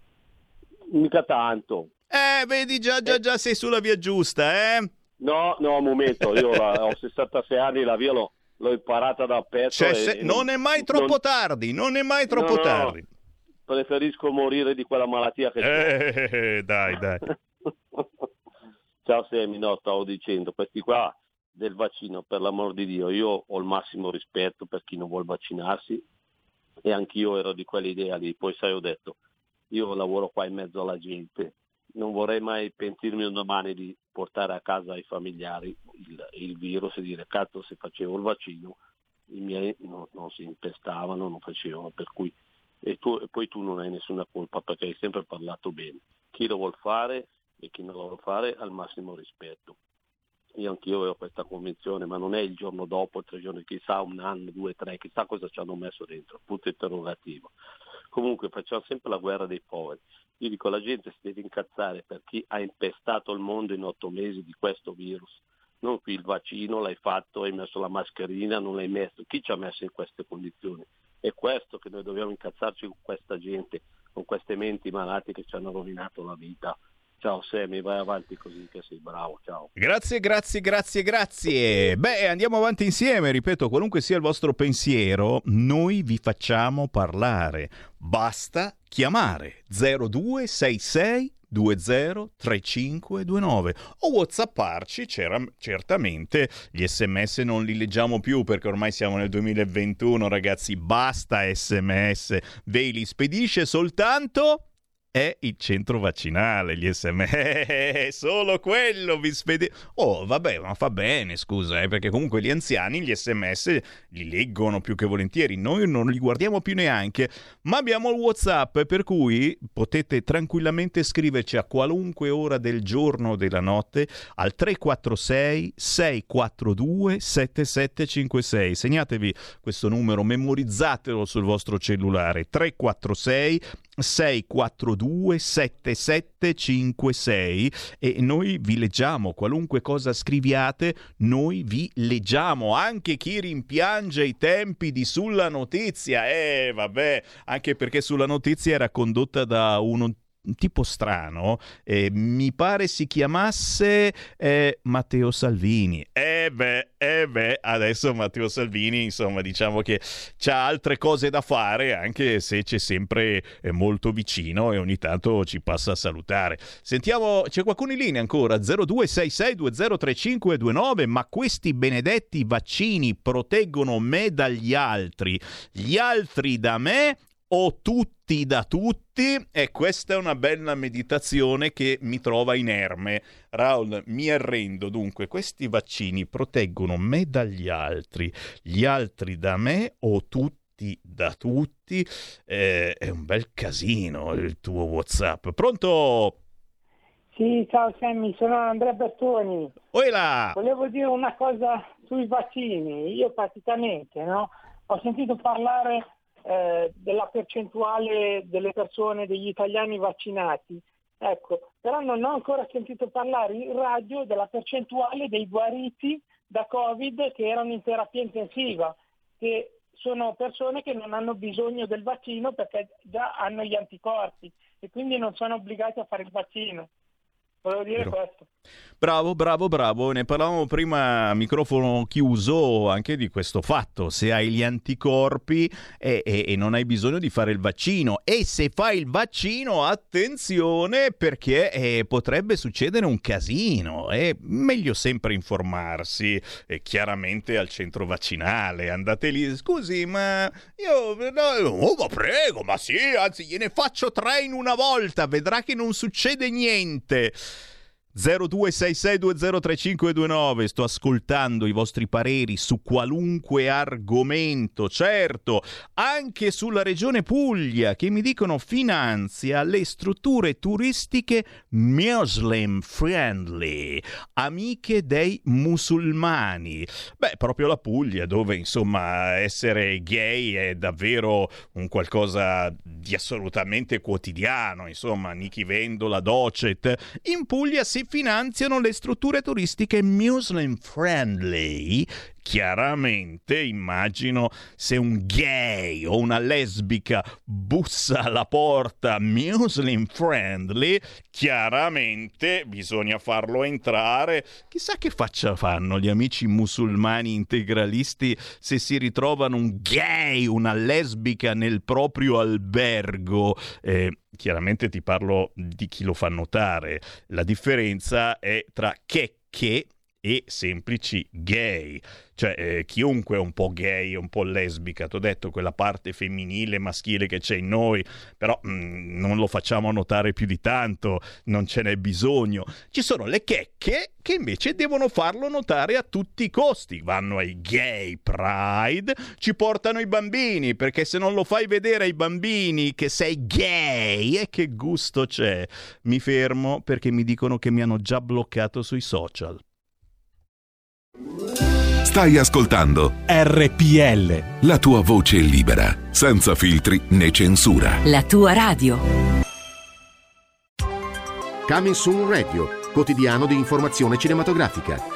Mica tanto. Eh, vedi, già, già, già sei sulla via giusta, eh? No, no, un momento, io la- ho 66 anni, la via l'ho, l'ho imparata da pezzo. Cioè, se- e non è mai troppo non- tardi, non è mai troppo no, no, tardi. Preferisco morire di quella malattia che Eh, dai, dai. Ciao Sammy, no, stavo dicendo, questi qua del vaccino, per l'amor di Dio, io ho il massimo rispetto per chi non vuole vaccinarsi e anch'io ero di quell'idea lì, poi sai ho detto, io lavoro qua in mezzo alla gente, non vorrei mai pentirmi un domani di portare a casa ai familiari il, il virus e dire cazzo se facevo il vaccino i miei no- non si impestavano, non facevano, per cui e, tu, e poi tu non hai nessuna colpa perché hai sempre parlato bene. Chi lo vuol fare e chi non lo vuole fare al massimo rispetto. Io anch'io avevo questa convinzione, ma non è il giorno dopo, tre giorni, chissà un anno, due, tre, chissà cosa ci hanno messo dentro, punto interrogativo. Comunque facciamo sempre la guerra dei poveri. Io dico la gente si deve incazzare per chi ha impestato il mondo in otto mesi di questo virus. Non qui il vaccino l'hai fatto, hai messo la mascherina, non l'hai messo. Chi ci ha messo in queste condizioni? È questo che noi dobbiamo incazzarci con questa gente, con queste menti malate che ci hanno rovinato la vita. Ciao Semi, vai avanti così che sei bravo, ciao. Grazie, grazie, grazie, grazie. Beh, andiamo avanti insieme, ripeto, qualunque sia il vostro pensiero, noi vi facciamo parlare. Basta chiamare 0266 203529 o whatsapparci certamente gli sms non li leggiamo più perché ormai siamo nel 2021 ragazzi basta sms ve li spedisce soltanto è il centro vaccinale, gli sms, solo quello vi spedi... Oh, vabbè, ma fa bene, scusa, eh, perché comunque gli anziani gli sms li leggono più che volentieri, noi non li guardiamo più neanche, ma abbiamo il WhatsApp, per cui potete tranquillamente scriverci a qualunque ora del giorno o della notte al 346 642 7756. Segnatevi questo numero, memorizzatelo sul vostro cellulare, 346 642 7756 e noi vi leggiamo qualunque cosa scriviate noi vi leggiamo. Anche chi rimpiange i tempi di sulla notizia eh vabbè anche perché sulla notizia era condotta da uno tipo strano, eh, mi pare si chiamasse eh, Matteo Salvini. E beh, e beh, adesso Matteo Salvini, insomma, diciamo che c'ha altre cose da fare, anche se c'è sempre eh, molto vicino e ogni tanto ci passa a salutare. Sentiamo, c'è qualcuno in linea ancora? 0266203529, ma questi benedetti vaccini proteggono me dagli altri, gli altri da me o tutti da tutti e questa è una bella meditazione che mi trova inerme. Raul, mi arrendo dunque, questi vaccini proteggono me dagli altri, gli altri da me o tutti da tutti? Eh, è un bel casino il tuo Whatsapp. Pronto? Sì, ciao Sammy, sono Andrea Bertoni. Oila! Volevo dire una cosa sui vaccini. Io praticamente no, ho sentito parlare eh, della percentuale delle persone, degli italiani vaccinati. Ecco, però non ho ancora sentito parlare in radio della percentuale dei guariti da Covid che erano in terapia intensiva, che sono persone che non hanno bisogno del vaccino perché già hanno gli anticorpi e quindi non sono obbligati a fare il vaccino. Volevo dire Vero. questo. Bravo, bravo, bravo. Ne parlavamo prima a microfono chiuso anche di questo fatto. Se hai gli anticorpi e, e- e non hai bisogno di fare il vaccino. E se fai il vaccino, attenzione perché eh, potrebbe succedere un casino. È meglio sempre informarsi, eh, chiaramente al centro vaccinale. Andate lì, scusi, ma io... no, oh, ma prego, ma sì, anzi gliene faccio tre in una volta. Vedrà che non succede niente. 0266203529 sto ascoltando i vostri pareri su qualunque argomento. Certo anche sulla regione Puglia che mi dicono finanzia le strutture turistiche muslim friendly amiche dei musulmani. Beh proprio la Puglia dove insomma essere gay è davvero un qualcosa di assolutamente quotidiano insomma Nichi Vendola Docet. In Puglia si finanziano le strutture turistiche muslim friendly. Chiaramente immagino se un gay o una lesbica bussa alla porta muslim friendly, chiaramente bisogna farlo entrare. Chissà che faccia fanno gli amici musulmani integralisti se si ritrovano un gay, una lesbica nel proprio albergo. Eh, chiaramente ti parlo di chi lo fa notare. La differenza è tra che che e semplici gay. Cioè, eh, chiunque è un po' gay, un po' lesbica, ti ho detto quella parte femminile, maschile che c'è in noi, però mm, non lo facciamo notare più di tanto, non ce n'è bisogno. Ci sono le checche che invece devono farlo notare a tutti i costi. Vanno ai gay pride, ci portano i bambini, perché se non lo fai vedere ai bambini che sei gay, e che gusto c'è? Mi fermo perché mi dicono che mi hanno già bloccato sui social. Stai ascoltando RPL. la tua voce libera, senza filtri né censura. La tua radio. Coming Soon Radio, quotidiano di informazione cinematografica.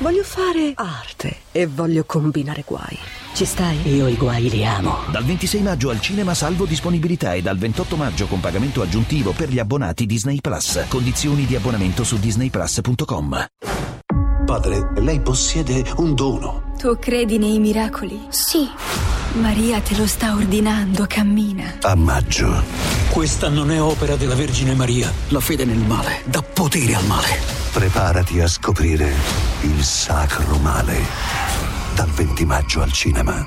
Voglio fare arte e voglio combinare guai. Ci stai? Io i guai li amo. Dal 26 maggio al cinema salvo disponibilità e dal 28 maggio con pagamento aggiuntivo per gli abbonati Disney Plus. Condizioni di abbonamento su disneyplus.com. Padre, lei possiede un dono. Tu credi nei miracoli? Sì. Maria te lo sta ordinando, cammina. A maggio. Questa non è opera della Vergine Maria. La fede nel male dà potere al male. Preparati a scoprire il sacro male. Dal 20 maggio al cinema.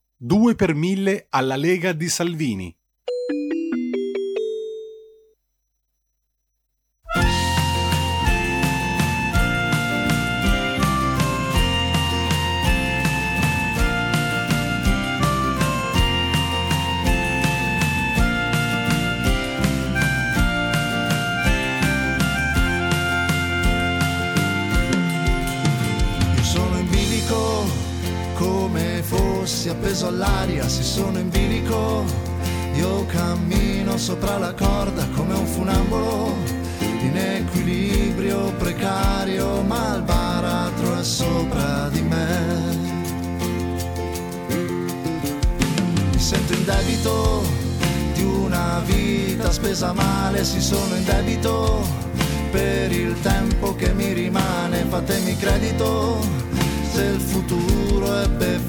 2 per 1000 alla Lega di Salvini. Spesa male, si sono in debito. Per il tempo che mi rimane, fatemi credito, se il futuro è beffardo,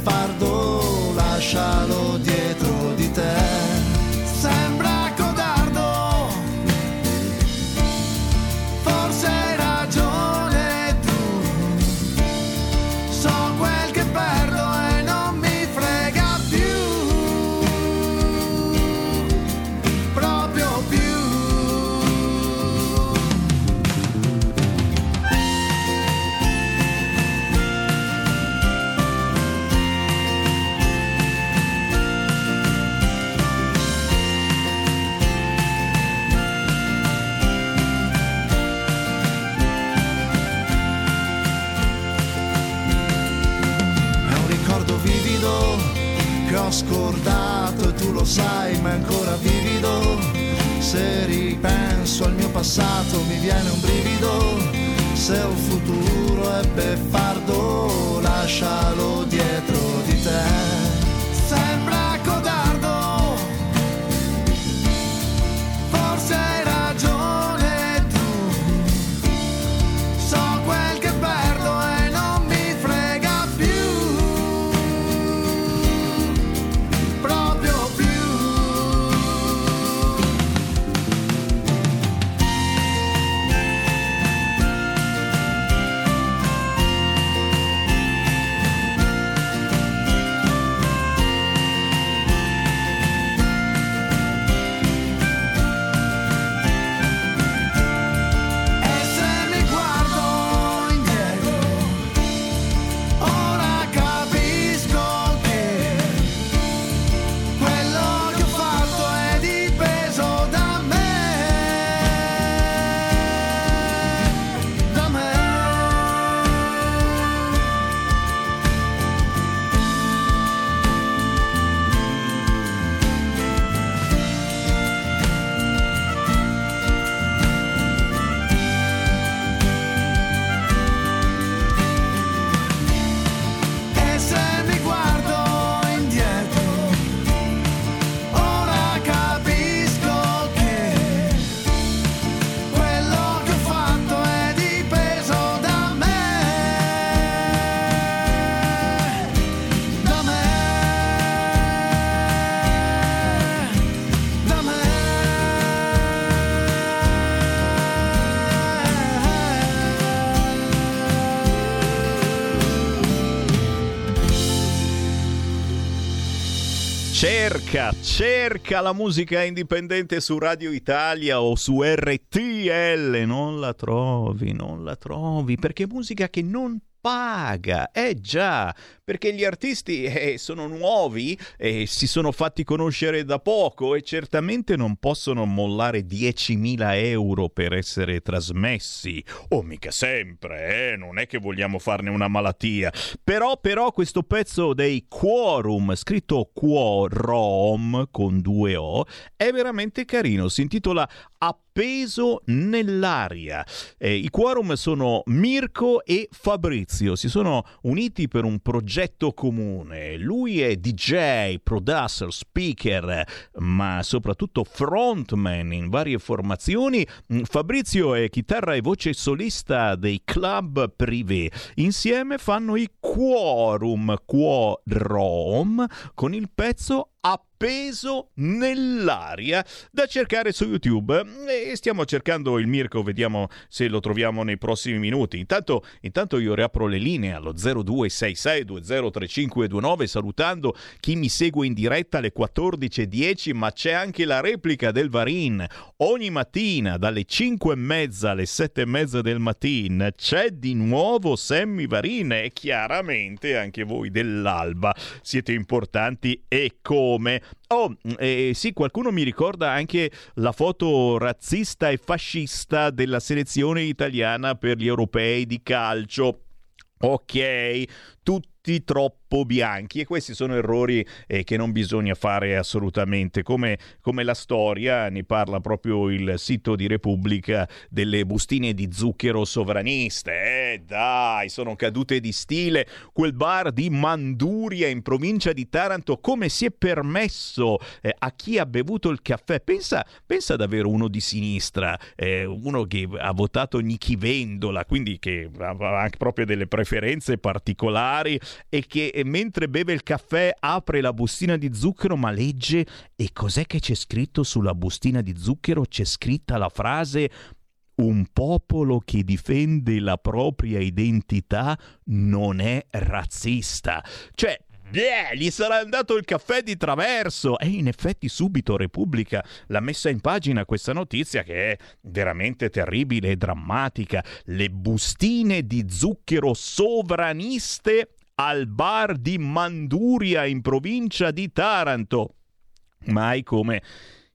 Cerca, cerca la musica indipendente su Radio Italia o su RTL, non la trovi, non la trovi, perché è musica che non paga, eh già, perché gli artisti eh, sono nuovi e si sono fatti conoscere da poco e certamente non possono mollare 10.000 euro per essere trasmessi, o mica sempre, eh, non è che vogliamo farne una malattia, però, però questo pezzo dei Quorum, scritto Quorum con due O, è veramente carino, si intitola A appeso nell'aria. Eh, I quorum sono Mirko e Fabrizio, si sono uniti per un progetto comune. Lui è DJ, producer, speaker, ma soprattutto frontman in varie formazioni. Mm, Fabrizio è chitarra e voce solista dei club privé. Insieme fanno i quorum, quorum, con il pezzo appeso nell'aria da cercare su YouTube. E stiamo cercando il Mirko, vediamo se lo troviamo nei prossimi minuti. Intanto, intanto io riapro le linee allo 0266203529 salutando chi mi segue in diretta alle 14.10 ma c'è anche la replica del Varin. Ogni mattina dalle 5 e mezza alle 7 e mezza del mattino c'è di nuovo Sammy Varin e chiaramente anche voi dell'alba siete importanti e come Oh, eh, sì, qualcuno mi ricorda anche la foto razzista e fascista della selezione italiana per gli europei di calcio. Ok, tutti troppo bianchi. E questi sono errori eh, che non bisogna fare assolutamente. Come, come, la storia ne parla proprio il sito di Repubblica delle bustine di zucchero sovraniste. Eh dai sono cadute di stile. Quel bar di Manduria in provincia di Taranto come si è permesso eh, a chi ha bevuto il caffè? Pensa, pensa davvero uno di sinistra eh, uno che ha votato Nichi Vendola quindi che ha anche proprio delle preferenze particolari e che mentre beve il caffè apre la bustina di zucchero ma legge e cos'è che c'è scritto sulla bustina di zucchero? C'è scritta la frase un popolo che difende la propria identità non è razzista. Cioè, Yeah, gli sarà andato il caffè di traverso. E in effetti subito Repubblica l'ha messa in pagina questa notizia che è veramente terribile e drammatica. Le bustine di zucchero sovraniste al bar di Manduria in provincia di Taranto. Mai come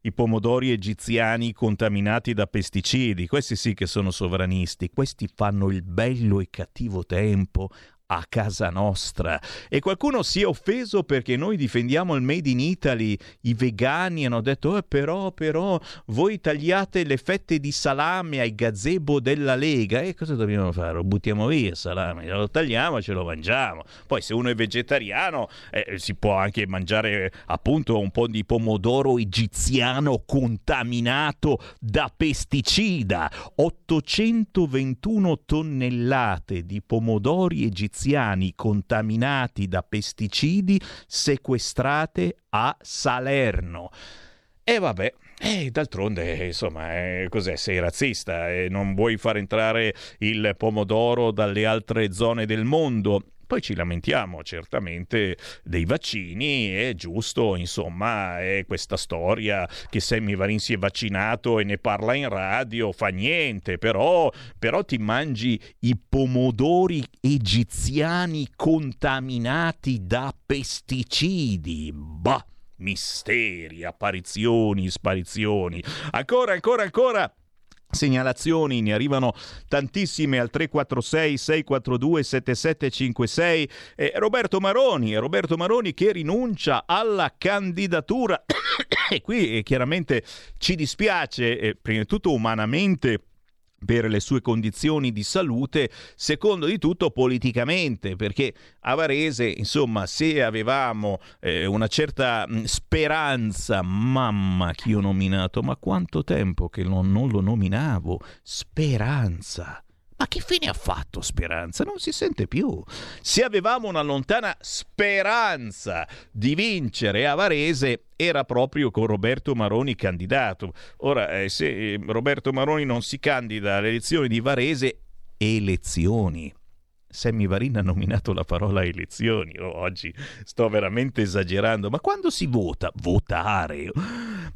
i pomodori egiziani contaminati da pesticidi. Questi sì che sono sovranisti, questi fanno il bello e cattivo tempo a casa nostra. E qualcuno si è offeso perché noi difendiamo il Made in Italy. I vegani hanno detto, eh, però, però, voi tagliate le fette di salame ai gazebo della Lega. E cosa dobbiamo fare? Lo buttiamo via il salame, lo tagliamo e ce lo mangiamo. Poi se uno è vegetariano eh, si può anche mangiare appunto un po' di pomodoro egiziano contaminato da pesticida. 821 tonnellate di pomodori egiziani egiziani contaminati da pesticidi sequestrate a Salerno. E vabbè, e d'altronde, insomma, eh, cos'è? Sei razzista e non vuoi far entrare il pomodoro dalle altre zone del mondo. Poi ci lamentiamo certamente dei vaccini, è giusto, insomma, è questa storia che Sammy Varin si è vaccinato e ne parla in radio, fa niente, però, però ti mangi i pomodori egiziani contaminati da pesticidi. Bah! Misteri, apparizioni, sparizioni. Ancora, ancora, ancora. Segnalazioni ne arrivano tantissime al 346 642 7756 eh, Roberto Maroni, Roberto Maroni che rinuncia alla candidatura. E qui eh, chiaramente ci dispiace eh, prima di tutto umanamente per le sue condizioni di salute, secondo di tutto politicamente, perché a Varese, insomma, se avevamo eh, una certa mh, speranza, mamma chi ho nominato, ma quanto tempo che non, non lo nominavo, speranza. Ma che fine ha fatto Speranza? Non si sente più. Se avevamo una lontana speranza di vincere a Varese, era proprio con Roberto Maroni candidato. Ora, eh, se eh, Roberto Maroni non si candida alle elezioni di Varese, elezioni. Sammy Varin ha nominato la parola elezioni. Oh, oggi sto veramente esagerando, ma quando si vota? Votare.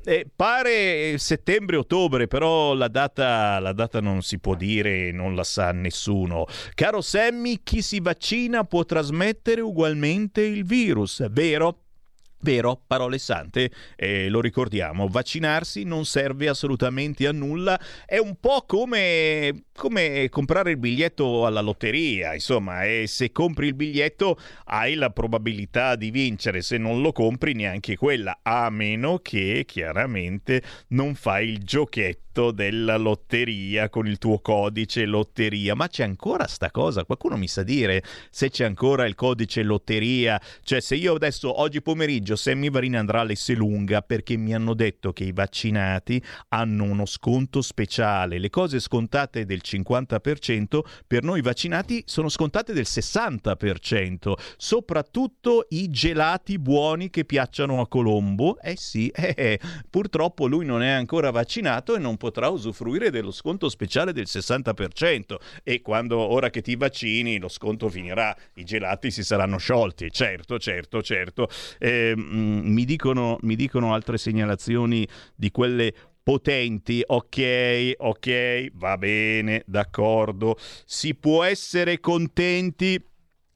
Eh, pare settembre-ottobre, però la data, la data non si può dire, non la sa nessuno. Caro Sammy, chi si vaccina può trasmettere ugualmente il virus, vero? Vero, parole sante, eh, lo ricordiamo, vaccinarsi non serve assolutamente a nulla, è un po' come, come comprare il biglietto alla lotteria, insomma, e se compri il biglietto hai la probabilità di vincere, se non lo compri neanche quella, a meno che chiaramente non fai il giochetto della lotteria con il tuo codice lotteria, ma c'è ancora sta cosa, qualcuno mi sa dire se c'è ancora il codice lotteria, cioè se io adesso oggi pomeriggio Sammy Varin andrà all'Esselunga perché mi hanno detto che i vaccinati hanno uno sconto speciale. Le cose scontate del 50%, per noi vaccinati sono scontate del 60%, soprattutto i gelati buoni che piacciono a Colombo. Eh sì, eh, eh. purtroppo lui non è ancora vaccinato e non potrà usufruire dello sconto speciale del 60% e quando ora che ti vaccini lo sconto finirà, i gelati si saranno sciolti. Certo, certo, certo. Eh, mi, dicono, mi dicono altre segnalazioni di quelle potenti, ok, ok, va bene, d'accordo. Si può essere contenti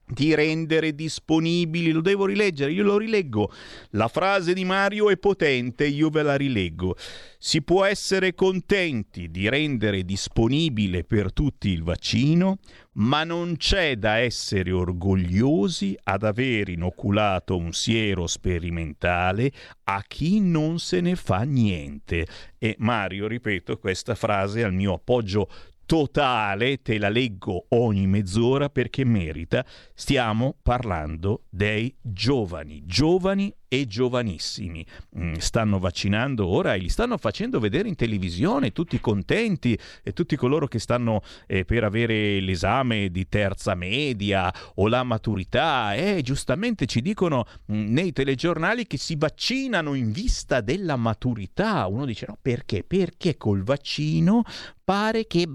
di rendere disponibili, lo devo rileggere, io lo rileggo. La frase di Mario è potente, io ve la rileggo. Si può essere contenti di rendere disponibile per tutti il vaccino, ma non c'è da essere orgogliosi ad aver inoculato un siero sperimentale a chi non se ne fa niente. E Mario, ripeto, questa frase al mio appoggio totale, te la leggo ogni mezz'ora perché merita, stiamo parlando dei giovani, giovani e giovanissimi. Mm, stanno vaccinando ora e li stanno facendo vedere in televisione, tutti contenti e tutti coloro che stanno eh, per avere l'esame di terza media o la maturità e eh, giustamente ci dicono mh, mm, nei telegiornali che si vaccinano in vista della maturità. Uno dice no perché? Perché col vaccino pare che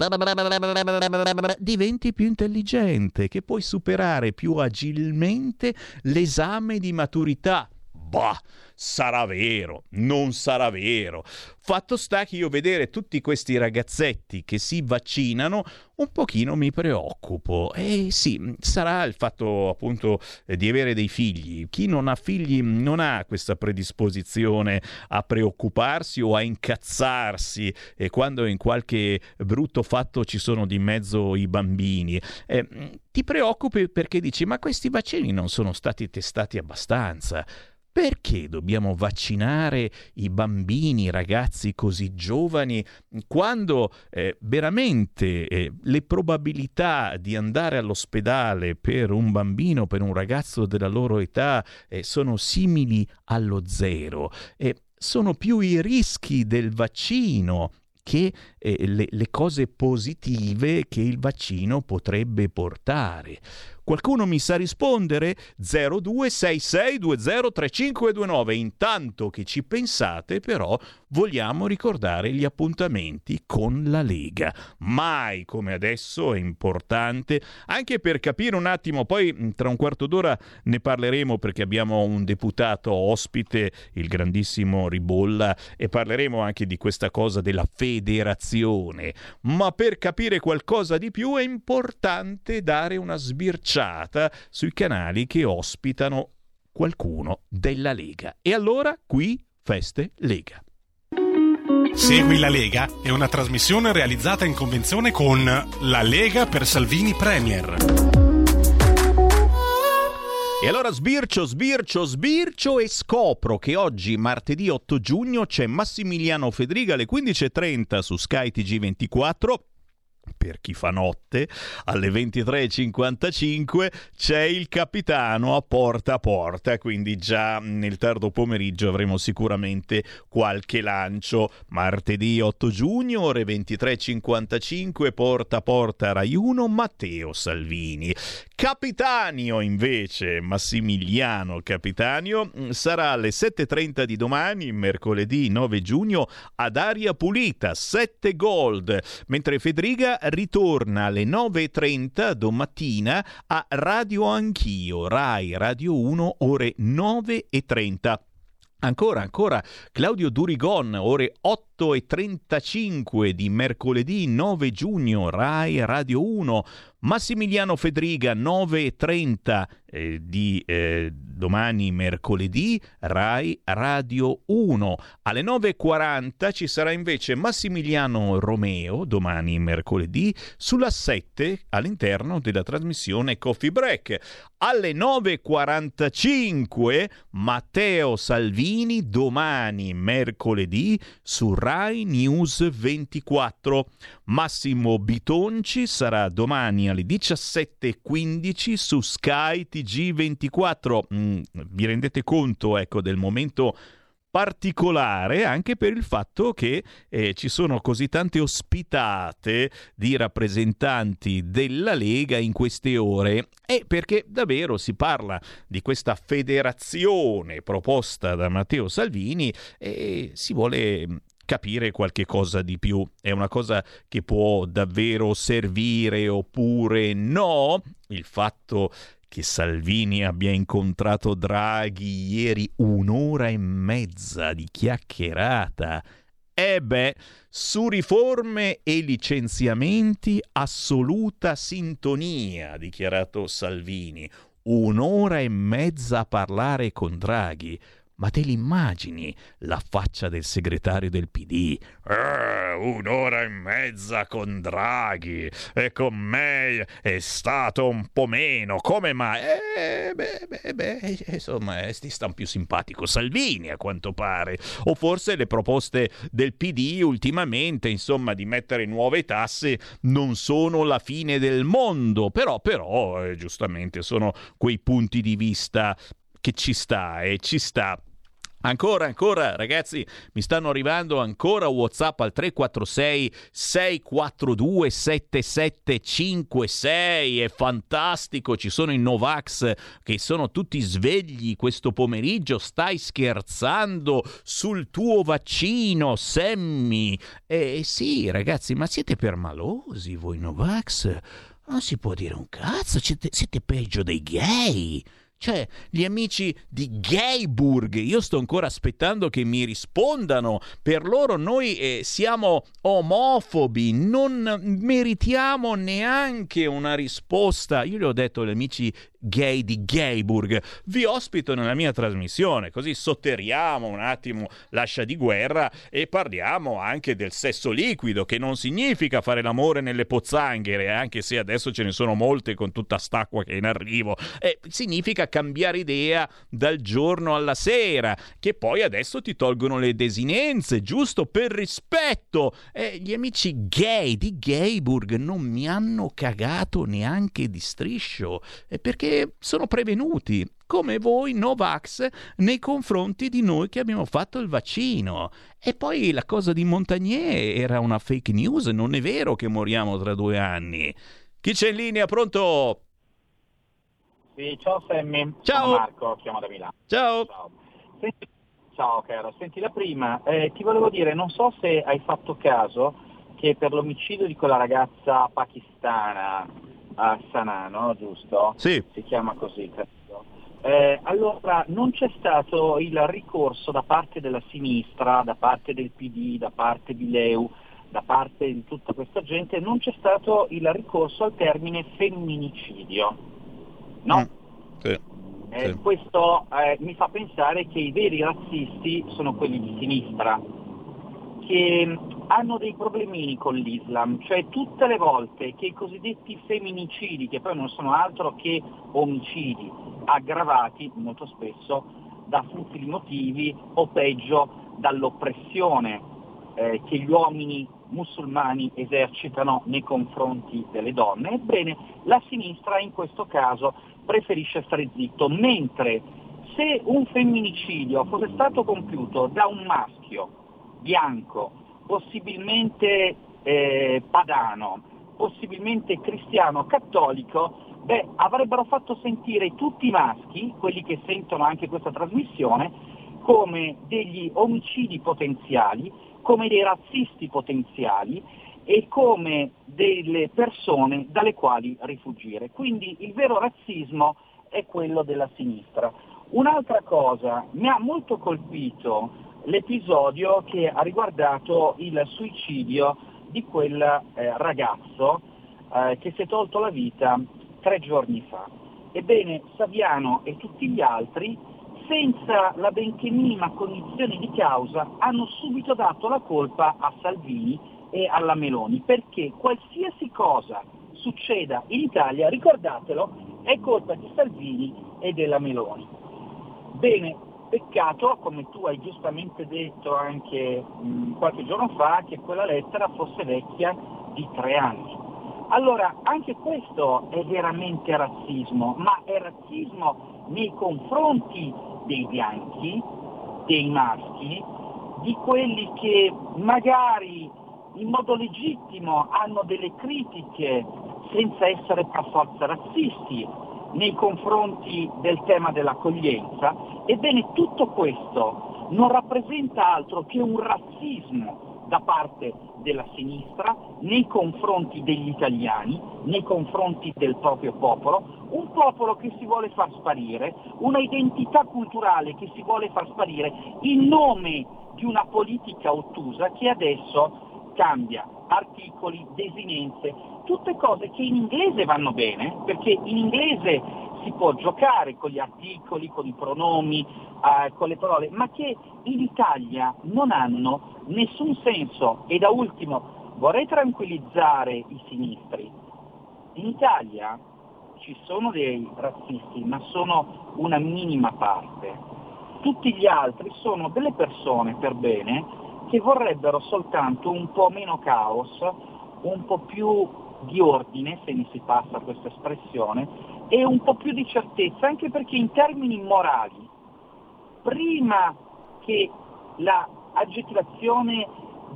diventi più intelligente, che puoi superare più agilmente l'esame di maturità. Bah, sarà vero, non sarà vero. Fatto sta che io vedere tutti questi ragazzetti che si vaccinano un pochino mi preoccupo. E sì, sarà il fatto appunto di avere dei figli. Chi non ha figli non ha questa predisposizione a preoccuparsi o a incazzarsi e quando in qualche brutto fatto ci sono di mezzo i bambini. Eh, ti preoccupi perché dici ma questi vaccini non sono stati testati abbastanza. Perché dobbiamo vaccinare i bambini, i ragazzi così giovani, quando eh, veramente eh, le probabilità di andare all'ospedale per un bambino, per un ragazzo della loro età, eh, sono simili allo zero? sono più i rischi del vaccino che eh, le, le cose positive che il vaccino potrebbe portare. Qualcuno mi sa rispondere? 0266203529. Intanto che ci pensate, però, vogliamo ricordare gli appuntamenti con la Lega. Mai come adesso è importante, anche per capire un attimo, poi tra un quarto d'ora ne parleremo perché abbiamo un deputato ospite, il grandissimo Ribolla, e parleremo anche di questa cosa della federazione. Ma per capire qualcosa di più è importante dare una sbirciata tracciata sui canali che ospitano qualcuno della Lega. E allora qui Feste Lega. Segui la Lega è una trasmissione realizzata in convenzione con La Lega per Salvini Premier. E allora sbircio, sbircio, sbircio e scopro che oggi, martedì 8 giugno, c'è Massimiliano Fedriga alle 15.30 su Sky TG24 per chi fa notte, alle 23.55 c'è il capitano a porta a porta, quindi già nel tardo pomeriggio avremo sicuramente qualche lancio. Martedì 8 giugno, ore 23.55, porta a porta Rai 1, Matteo Salvini. Capitanio invece, Massimiliano Capitanio, sarà alle 7.30 di domani, mercoledì 9 giugno, ad aria pulita, 7 gold, mentre Federica ritorna alle 9.30 domattina a Radio Anch'io, Rai Radio 1, ore 9.30. Ancora, ancora, Claudio Durigon, ore 8.35 di mercoledì 9 giugno, Rai Radio 1. Massimiliano Fedriga 9.30 eh, di eh, domani mercoledì Rai Radio 1. Alle 9.40 ci sarà invece Massimiliano Romeo domani mercoledì sulla 7 all'interno della trasmissione Coffee Break. Alle 9.45 Matteo Salvini domani mercoledì su Rai News 24. Massimo Bitonci sarà domani alle 17.15 su Sky TG24. Mm, vi rendete conto ecco, del momento particolare anche per il fatto che eh, ci sono così tante ospitate di rappresentanti della Lega in queste ore e perché davvero si parla di questa federazione proposta da Matteo Salvini e si vuole capire qualche cosa di più. È una cosa che può davvero servire oppure no? Il fatto che Salvini abbia incontrato Draghi ieri un'ora e mezza di chiacchierata. E beh, su riforme e licenziamenti assoluta sintonia, ha dichiarato Salvini. Un'ora e mezza a parlare con Draghi. Ma te l'immagini la faccia del segretario del PD? Eh, un'ora e mezza con Draghi e con me è stato un po' meno. Come mai? Eh, beh, beh, beh, insomma, eh, ti sta più simpatico Salvini a quanto pare. O forse le proposte del PD ultimamente, insomma, di mettere nuove tasse non sono la fine del mondo. Però, però, eh, giustamente, sono quei punti di vista che ci sta e ci sta Ancora, ancora, ragazzi, mi stanno arrivando ancora WhatsApp al 346 642 7756. È fantastico, ci sono i Novax che sono tutti svegli questo pomeriggio. Stai scherzando sul tuo vaccino, Sammy? Eh sì, ragazzi, ma siete permalosi voi Novax? Non si può dire un cazzo, siete, siete peggio dei gay. Cioè, gli amici di Gayburg, io sto ancora aspettando che mi rispondano. Per loro noi eh, siamo omofobi, non meritiamo neanche una risposta. Io gli ho detto agli amici gay di Gayburg, vi ospito nella mia trasmissione, così sotterriamo un attimo l'ascia di guerra e parliamo anche del sesso liquido, che non significa fare l'amore nelle pozzanghere, anche se adesso ce ne sono molte con tutta st'acqua che è in arrivo, eh, significa cambiare idea dal giorno alla sera, che poi adesso ti tolgono le desinenze, giusto per rispetto. Eh, gli amici gay di Gayburg non mi hanno cagato neanche di striscio, eh, perché sono prevenuti come voi Novax nei confronti di noi che abbiamo fatto il vaccino. E poi la cosa di Montagnier era una fake news, non è vero che moriamo tra due anni. Chi c'è in linea? Pronto? Sì, ciao Sammy. Ciao. Sono Marco, chiamo da Milano. Ciao. Ciao, Senti, ciao caro. Senti, la prima, eh, ti volevo dire, non so se hai fatto caso che per l'omicidio di quella ragazza pakistana a Sanà, no? Giusto? Sì. Si chiama così, credo. Eh, allora, non c'è stato il ricorso da parte della sinistra, da parte del PD, da parte di Leu, da parte di tutta questa gente, non c'è stato il ricorso al termine femminicidio. No? Sì. Eh, Questo eh, mi fa pensare che i veri razzisti sono quelli di sinistra, che mh, hanno dei problemini con l'Islam, cioè tutte le volte che i cosiddetti femminicidi, che poi non sono altro che omicidi aggravati molto spesso da futili motivi o peggio dall'oppressione eh, che gli uomini musulmani esercitano nei confronti delle donne. Ebbene, la sinistra in questo caso preferisce stare zitto, mentre se un femminicidio fosse stato compiuto da un maschio bianco, possibilmente eh, padano, possibilmente cristiano, cattolico, beh, avrebbero fatto sentire tutti i maschi, quelli che sentono anche questa trasmissione, come degli omicidi potenziali, come dei razzisti potenziali e come delle persone dalle quali rifugire. Quindi il vero razzismo è quello della sinistra. Un'altra cosa, mi ha molto colpito l'episodio che ha riguardato il suicidio di quel eh, ragazzo eh, che si è tolto la vita tre giorni fa. Ebbene, Saviano e tutti gli altri, senza la benché minima cognizione di causa, hanno subito dato la colpa a Salvini e alla Meloni, perché qualsiasi cosa succeda in Italia, ricordatelo, è colpa di Salvini e della Meloni. Bene, peccato, come tu hai giustamente detto anche mh, qualche giorno fa, che quella lettera fosse vecchia di tre anni. Allora, anche questo è veramente razzismo, ma è razzismo nei confronti dei bianchi, dei maschi, di quelli che magari in modo legittimo hanno delle critiche senza essere per forza razzisti nei confronti del tema dell'accoglienza, ebbene tutto questo non rappresenta altro che un razzismo da parte della sinistra nei confronti degli italiani, nei confronti del proprio popolo, un popolo che si vuole far sparire, una identità culturale che si vuole far sparire in nome di una politica ottusa che adesso cambia articoli, desinenze, tutte cose che in inglese vanno bene, perché in inglese si può giocare con gli articoli, con i pronomi, eh, con le parole, ma che in Italia non hanno nessun senso. E da ultimo vorrei tranquillizzare i sinistri. In Italia ci sono dei razzisti, ma sono una minima parte. Tutti gli altri sono delle persone per bene che vorrebbero soltanto un po' meno caos, un po' più di ordine, se mi si passa questa espressione, e un po' più di certezza, anche perché in termini morali, prima che la aggettivazione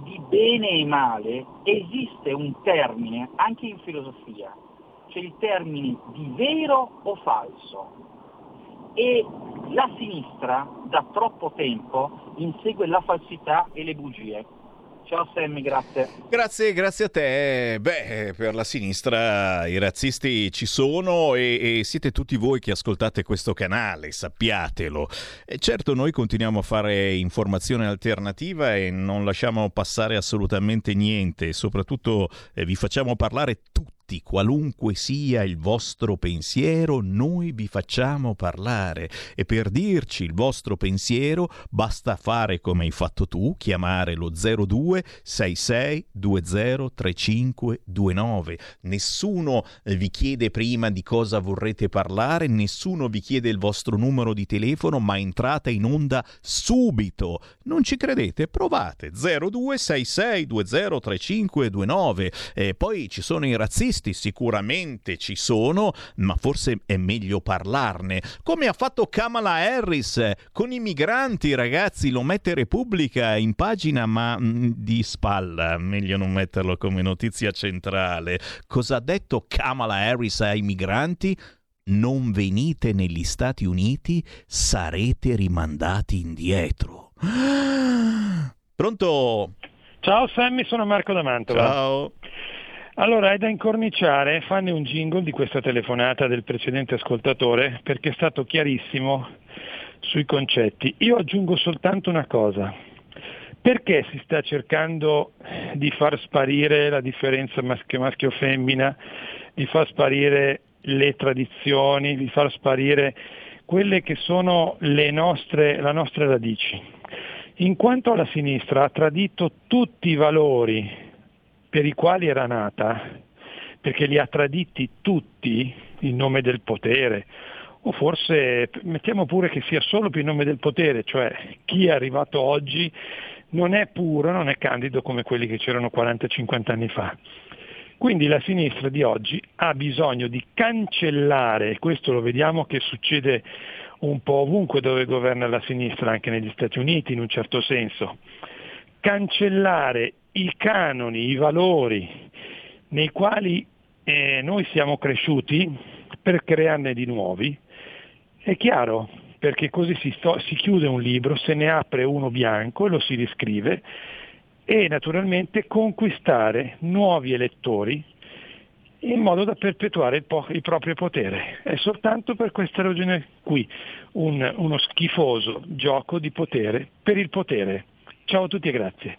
di bene e male, esiste un termine, anche in filosofia, cioè il termine di vero o falso. E la sinistra da troppo tempo insegue la falsità e le bugie. Ciao Sammy, grazie. Grazie, grazie a te. Beh, per la sinistra i razzisti ci sono e, e siete tutti voi che ascoltate questo canale, sappiatelo. E certo, noi continuiamo a fare informazione alternativa e non lasciamo passare assolutamente niente, soprattutto eh, vi facciamo parlare tutti qualunque sia il vostro pensiero, noi vi facciamo parlare e per dirci il vostro pensiero basta fare come hai fatto tu, chiamare lo 02 66 20 35 29. Nessuno eh, vi chiede prima di cosa vorrete parlare, nessuno vi chiede il vostro numero di telefono, ma entrate in onda subito. Non ci credete? Provate 02 66 20 35 29. E poi ci sono i razzisti sicuramente ci sono, ma forse è meglio parlarne. Come ha fatto Kamala Harris eh, con i migranti, ragazzi, lo mette Repubblica in pagina, ma mm, di spalla, meglio non metterlo come notizia centrale. Cosa ha detto Kamala Harris ai migranti? Non venite negli Stati Uniti, sarete rimandati indietro. Pronto? Ciao Sammy, sono Marco da Mantova. Ciao. Allora, è da incorniciare, fanne un jingle di questa telefonata del precedente ascoltatore perché è stato chiarissimo sui concetti. Io aggiungo soltanto una cosa. Perché si sta cercando di far sparire la differenza maschio- maschio-femmina, di far sparire le tradizioni, di far sparire quelle che sono le nostre, nostre radici? In quanto la sinistra ha tradito tutti i valori per i quali era nata, perché li ha traditi tutti in nome del potere, o forse mettiamo pure che sia solo per il nome del potere, cioè chi è arrivato oggi non è puro, non è candido come quelli che c'erano 40-50 anni fa. Quindi la sinistra di oggi ha bisogno di cancellare, questo lo vediamo che succede un po' ovunque dove governa la sinistra, anche negli Stati Uniti in un certo senso, cancellare i canoni, i valori nei quali eh, noi siamo cresciuti per crearne di nuovi, è chiaro, perché così si, sto, si chiude un libro, se ne apre uno bianco e lo si riscrive e naturalmente conquistare nuovi elettori in modo da perpetuare il, po- il, proprio potere. È soltanto per questa ragione qui un, uno schifoso gioco di potere per il potere. Ciao a tutti e grazie.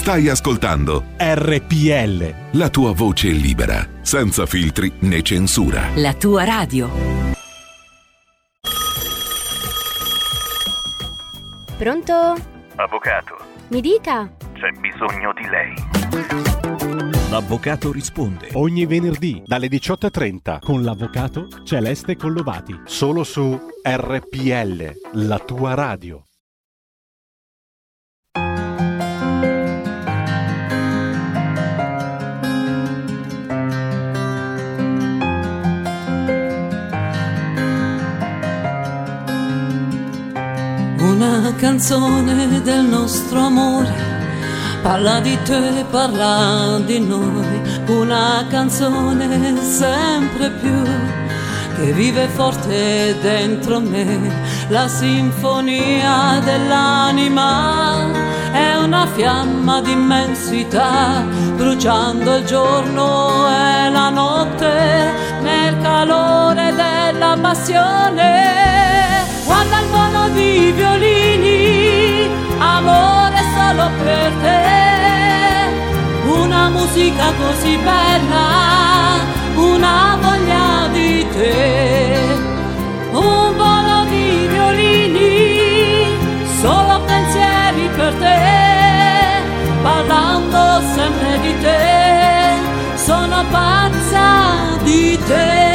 Stai ascoltando RPL. la tua voce libera, senza filtri né censura. La tua radio. Pronto? Avvocato, Mi dica. c'è bisogno di lei. L'avvocato risponde ogni venerdì dalle 18.30 con l'avvocato Celeste Collovati. Solo su RPL, la tua radio. Una canzone del nostro amore parla di te, parla di noi. Una canzone sempre più che vive forte dentro me. La sinfonia dell'anima è una fiamma d'immensità, bruciando il giorno e la notte nel calore della passione. Di violini, amore solo per te. Una musica così bella, una voglia di te. Un volo di violini, solo pensieri per te. Parlando sempre di te, sono pazza di te.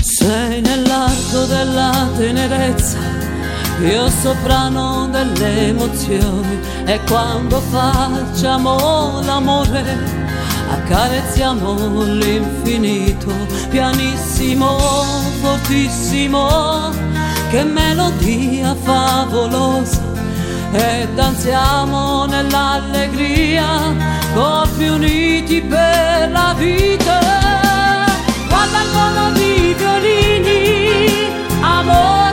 Sei della tenerezza, io soprano delle emozioni e quando facciamo l'amore accarezziamo l'infinito, pianissimo, fortissimo, che melodia favolosa e danziamo nell'allegria, corpi uniti per la vita. Guarda il volo di violini, amore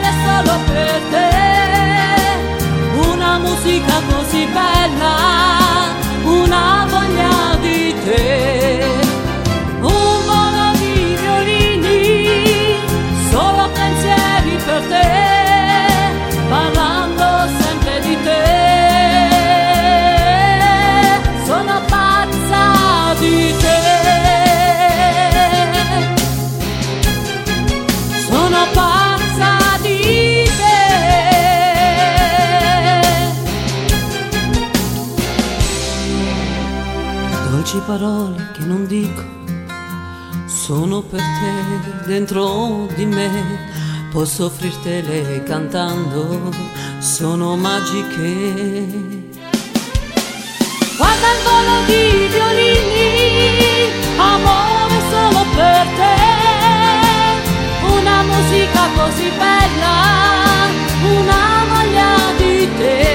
Dolci parole che non dico, sono per te dentro di me. Posso offrirtele cantando, sono magiche. Guarda il volo di violini, amore solo per te. Una musica così bella, una voglia di te.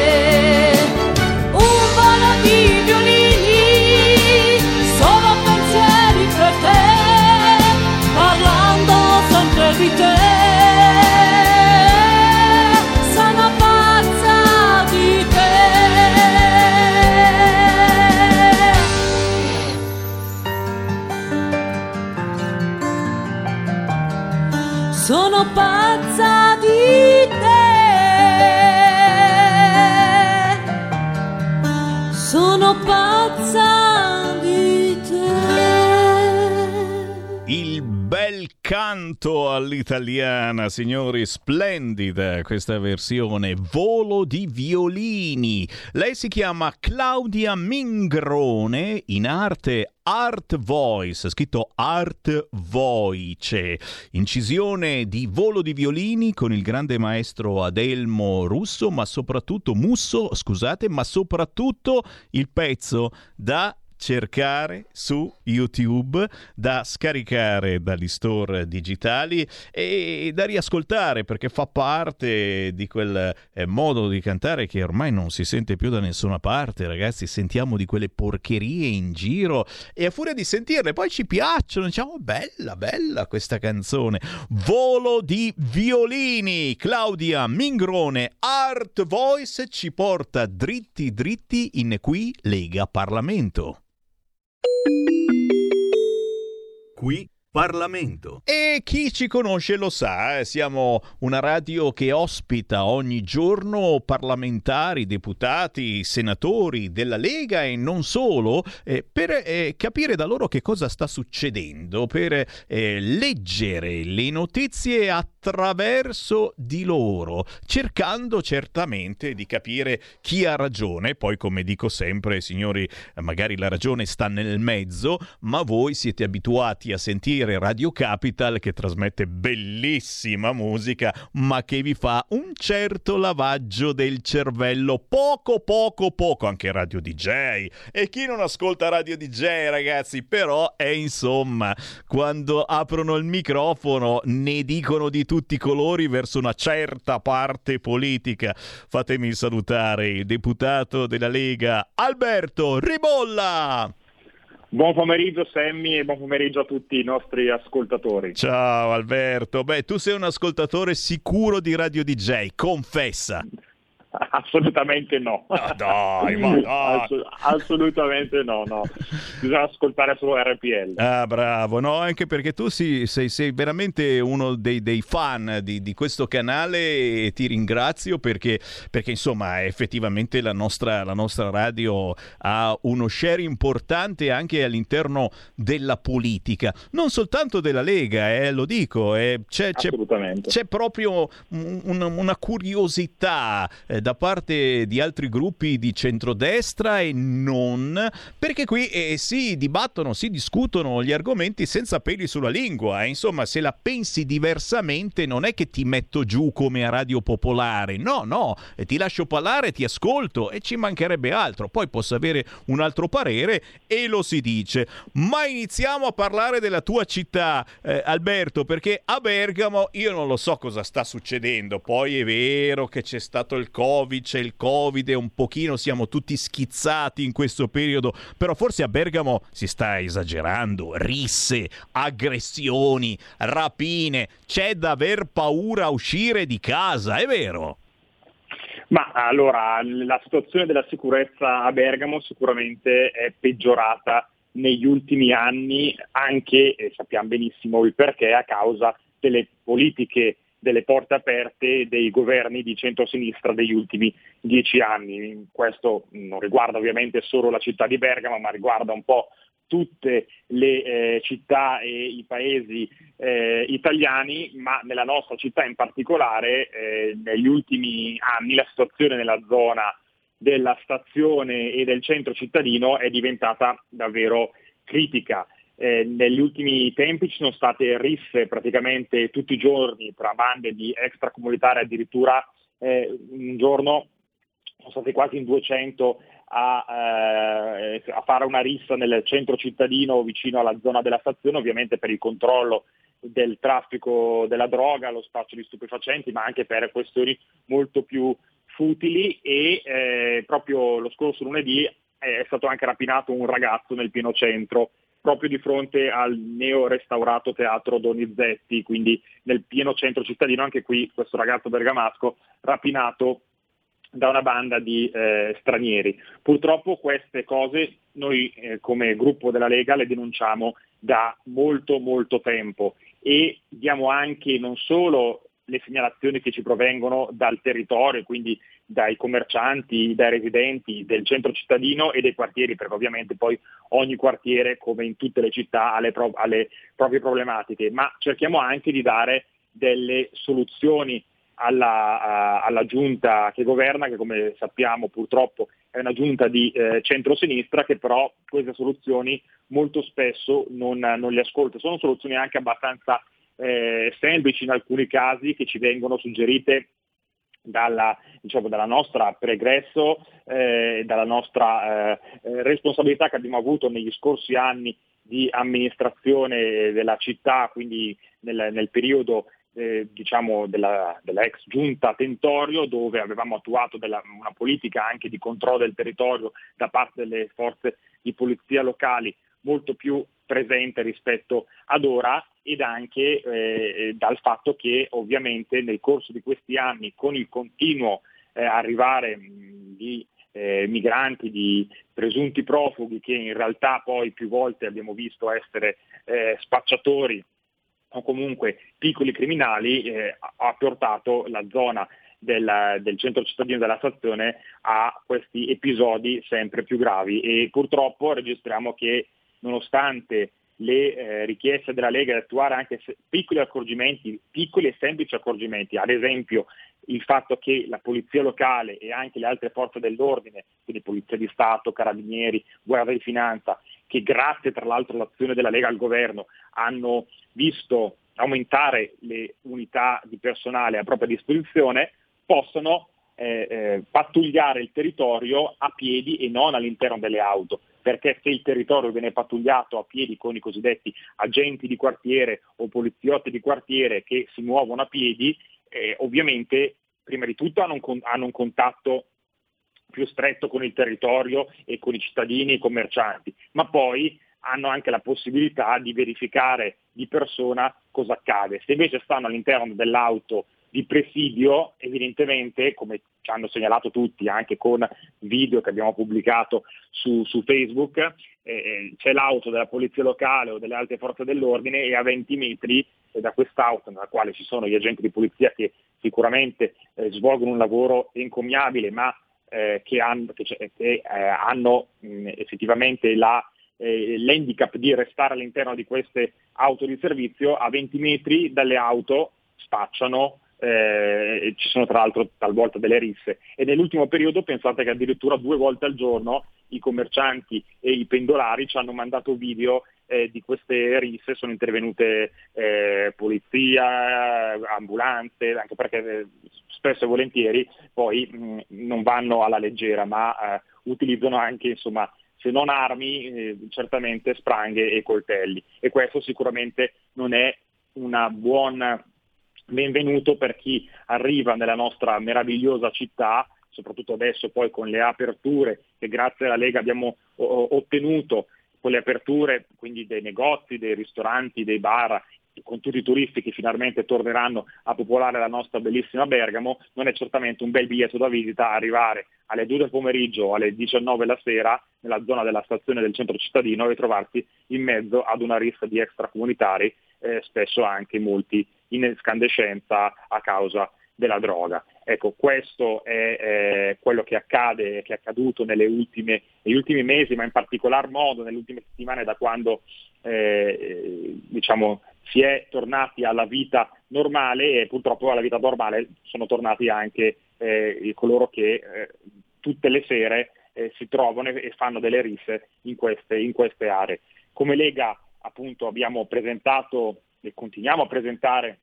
Canto all'italiana, signori, splendida questa versione, volo di violini. Lei si chiama Claudia Mingrone, in arte Art Voice, scritto Art Voice, incisione di volo di violini con il grande maestro Adelmo Russo, ma soprattutto Musso, scusate, ma soprattutto il pezzo da cercare su YouTube, da scaricare dagli store digitali e da riascoltare perché fa parte di quel eh, modo di cantare che ormai non si sente più da nessuna parte, ragazzi, sentiamo di quelle porcherie in giro e a furia di sentirle poi ci piacciono, diciamo bella, bella questa canzone. Volo di violini, Claudia Mingrone, Art Voice ci porta dritti dritti in qui Lega Parlamento. Qui Parlamento. E chi ci conosce lo sa, eh, siamo una radio che ospita ogni giorno parlamentari, deputati, senatori della Lega e non solo, eh, per eh, capire da loro che cosa sta succedendo, per eh, leggere le notizie attraverso di loro, cercando certamente di capire chi ha ragione. Poi, come dico sempre, signori, magari la ragione sta nel mezzo, ma voi siete abituati a sentire Radio Capital che trasmette bellissima musica, ma che vi fa un certo lavaggio del cervello, poco poco poco, anche Radio DJ. E chi non ascolta Radio DJ, ragazzi, però è insomma, quando aprono il microfono ne dicono di tutti i colori verso una certa parte politica. Fatemi salutare il deputato della Lega Alberto Ribolla. Buon pomeriggio Sammy e buon pomeriggio a tutti i nostri ascoltatori. Ciao Alberto, beh tu sei un ascoltatore sicuro di Radio DJ, confessa. Assolutamente no. no dai, ma. Ass- assolutamente no, no. Bisogna ascoltare solo RPL. Ah, bravo, no, anche perché tu sì, sei, sei, veramente uno dei, dei fan di, di, questo canale e ti ringrazio perché, perché insomma effettivamente la nostra, la nostra, radio ha uno share importante anche all'interno della politica, non soltanto della Lega, eh, lo dico, eh, c'è, c'è, c'è, proprio un, una curiosità. Eh, da parte di altri gruppi di centrodestra e non, perché qui eh, si dibattono, si discutono gli argomenti senza peli sulla lingua. Eh. Insomma, se la pensi diversamente non è che ti metto giù come a Radio Popolare, no, no, e ti lascio parlare, ti ascolto e ci mancherebbe altro. Poi posso avere un altro parere e lo si dice. Ma iniziamo a parlare della tua città, eh, Alberto, perché a Bergamo io non lo so cosa sta succedendo. Poi è vero che c'è stato il Covid Covid, c'è il Covid e un pochino siamo tutti schizzati in questo periodo, però forse a Bergamo si sta esagerando, risse, aggressioni, rapine, c'è da aver paura a uscire di casa, è vero? Ma allora, la situazione della sicurezza a Bergamo sicuramente è peggiorata negli ultimi anni, anche, e sappiamo benissimo il perché, a causa delle politiche delle porte aperte dei governi di centro-sinistra degli ultimi dieci anni. Questo non riguarda ovviamente solo la città di Bergamo, ma riguarda un po' tutte le eh, città e i paesi eh, italiani, ma nella nostra città in particolare eh, negli ultimi anni la situazione nella zona della stazione e del centro cittadino è diventata davvero critica. Eh, negli ultimi tempi ci sono state risse praticamente tutti i giorni tra bande di extracomunitari, addirittura eh, un giorno sono stati quasi in 200 a, eh, a, fare una rissa nel centro cittadino vicino alla zona della stazione, ovviamente per il controllo del traffico della droga, lo spaccio di stupefacenti, ma anche per questioni molto più futili e eh, proprio lo scorso lunedì è stato anche rapinato un ragazzo nel pieno centro proprio di fronte al neo restaurato teatro Donizetti, quindi nel pieno centro cittadino, anche qui questo ragazzo bergamasco rapinato da una banda di eh, stranieri. Purtroppo queste cose noi eh, come gruppo della Lega le denunciamo da molto molto tempo e diamo anche non solo le segnalazioni che ci provengono dal territorio, quindi dai commercianti, dai residenti del centro cittadino e dei quartieri, perché ovviamente poi ogni quartiere, come in tutte le città, ha le, pro- ha le proprie problematiche, ma cerchiamo anche di dare delle soluzioni alla, alla, giunta che governa, che come sappiamo purtroppo è una giunta di eh, centrosinistra, che però queste soluzioni molto spesso non, non le ascolta. Sono soluzioni anche abbastanza eh, semplici in alcuni casi che ci vengono suggerite dalla, diciamo, dalla nostra pregresso, eh, dalla nostra eh, eh, responsabilità che abbiamo avuto negli scorsi anni di amministrazione della città, quindi nel, nel periodo eh, diciamo della, della, ex giunta Tentorio dove avevamo attuato della, una politica anche di controllo del territorio da parte delle forze di polizia locali molto più presente rispetto ad ora ed anche eh, dal fatto che ovviamente nel corso di questi anni con il continuo eh, arrivare mh, di eh, migranti, di presunti profughi che in realtà poi più volte abbiamo visto essere eh, spacciatori o comunque piccoli criminali eh, ha portato la zona del, del, centro cittadino della stazione a questi episodi sempre più gravi. E purtroppo registriamo che nonostante le eh, richieste della Lega di attuare anche piccoli accorgimenti, piccoli e semplici accorgimenti, ad esempio il fatto che la polizia locale e anche le altre forze dell'ordine, quindi polizia di Stato, carabinieri, guardia di finanza, che grazie tra l'altro all'azione della Lega al governo hanno visto aumentare le unità di personale a propria disposizione, possono eh, eh, pattugliare il territorio a piedi e non all'interno delle auto, perché se il territorio viene pattugliato a piedi con i cosiddetti agenti di quartiere o poliziotti di quartiere che si muovono a piedi, eh, ovviamente prima di tutto hanno un, hanno un contatto più stretto con il territorio e con i cittadini e i commercianti, ma poi hanno anche la possibilità di verificare di persona cosa accade. Se invece stanno all'interno dell'auto di presidio, evidentemente, come ci hanno segnalato tutti, anche con video che abbiamo pubblicato su, su Facebook, eh, eh c'è l'auto della polizia locale o delle altre forze dell'ordine e a 20 metri da quest'auto, nella quale ci sono gli agenti di polizia che sicuramente eh, svolgono un lavoro encomiabile, ma eh, che hanno, che, che, eh, hanno mh, effettivamente la, eh, l'handicap di restare all'interno di queste auto di servizio, a 20 metri dalle auto spacciano eh, ci sono tra l'altro talvolta delle risse e nell'ultimo periodo pensate che addirittura due volte al giorno i commercianti e i pendolari ci hanno mandato video eh, di queste risse, sono intervenute eh, polizia, ambulanze, anche perché eh, spesso e volentieri poi mh, non vanno alla leggera ma eh, utilizzano anche insomma se non armi, eh, certamente spranghe e coltelli. E questo sicuramente non è una buona benvenuto per chi arriva nella nostra meravigliosa città, soprattutto adesso poi con le aperture che grazie alla Lega abbiamo ottenuto, con le aperture quindi dei negozi, dei ristoranti, dei bar, con tutti i turisti che finalmente torneranno a popolare la nostra bellissima Bergamo, non è certamente un bel biglietto da visita arrivare alle 2 del pomeriggio o alle 19 la sera nella zona della stazione del centro cittadino e trovarsi in mezzo ad una rissa di extracomunitari, eh, spesso anche molti in escandescenza a causa della droga. Ecco, questo è eh, quello che accade, che è accaduto ultime, negli ultimi mesi, ma in particolar modo nelle ultime settimane da quando eh, diciamo, si è tornati alla vita normale e purtroppo alla vita normale sono tornati anche eh, coloro che eh, tutte le sere eh, si trovano e fanno delle risse in queste, in queste aree. Come Lega appunto abbiamo presentato e continuiamo a presentare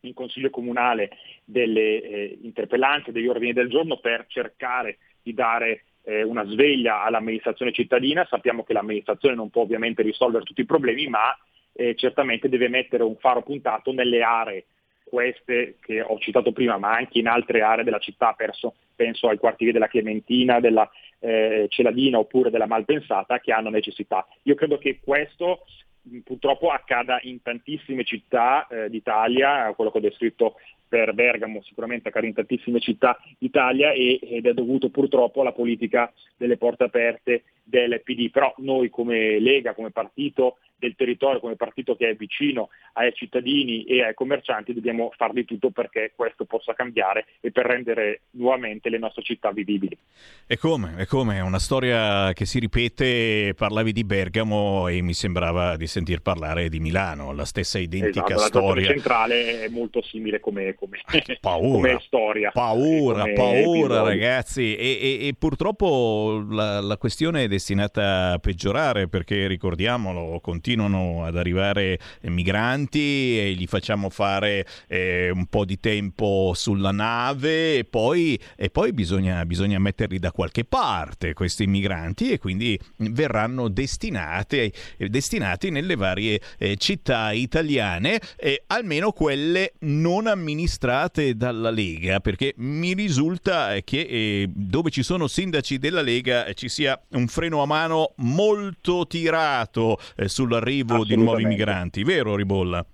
in Consiglio Comunale delle eh, interpellanze, degli ordini del giorno per cercare di dare eh, una sveglia all'amministrazione cittadina. Sappiamo che l'amministrazione non può ovviamente risolvere tutti i problemi, ma eh, certamente deve mettere un faro puntato nelle aree, queste che ho citato prima, ma anche in altre aree della città, perso, penso ai quartieri della Clementina, della eh, Celadina oppure della Malpensata, che hanno necessità. Io credo che questo purtroppo accada in tantissime città eh, d'Italia, quello che ho descritto per Bergamo sicuramente accade in tantissime città d'Italia e, ed è dovuto purtroppo alla politica delle porte aperte del PD, però noi come Lega, come partito del territorio, come partito che è vicino ai cittadini e ai commercianti, dobbiamo far di tutto perché questo possa cambiare e per rendere nuovamente le nostre città vivibili. E come? E come? È una storia che si ripete, parlavi di Bergamo e mi sembrava di sentir parlare di Milano, la stessa identica esatto, storia. La centrale è molto simile come, come, paura, come storia. Paura, come paura episodio. ragazzi e, e- e purtroppo la, la questione è destinata a peggiorare perché ricordiamolo, continuano ad arrivare eh, migranti e gli facciamo fare eh, un po' di tempo sulla nave e poi, e poi bisogna, bisogna metterli da qualche parte questi migranti e quindi verranno destinati, eh, destinati nelle varie eh, città italiane, eh, almeno quelle non amministrate dalla Lega, perché mi risulta che eh, dove ci sono sindaci della Lega eh, ci sia un freno a mano molto tirato eh, sull'arrivo di nuovi migranti, vero Ribolla?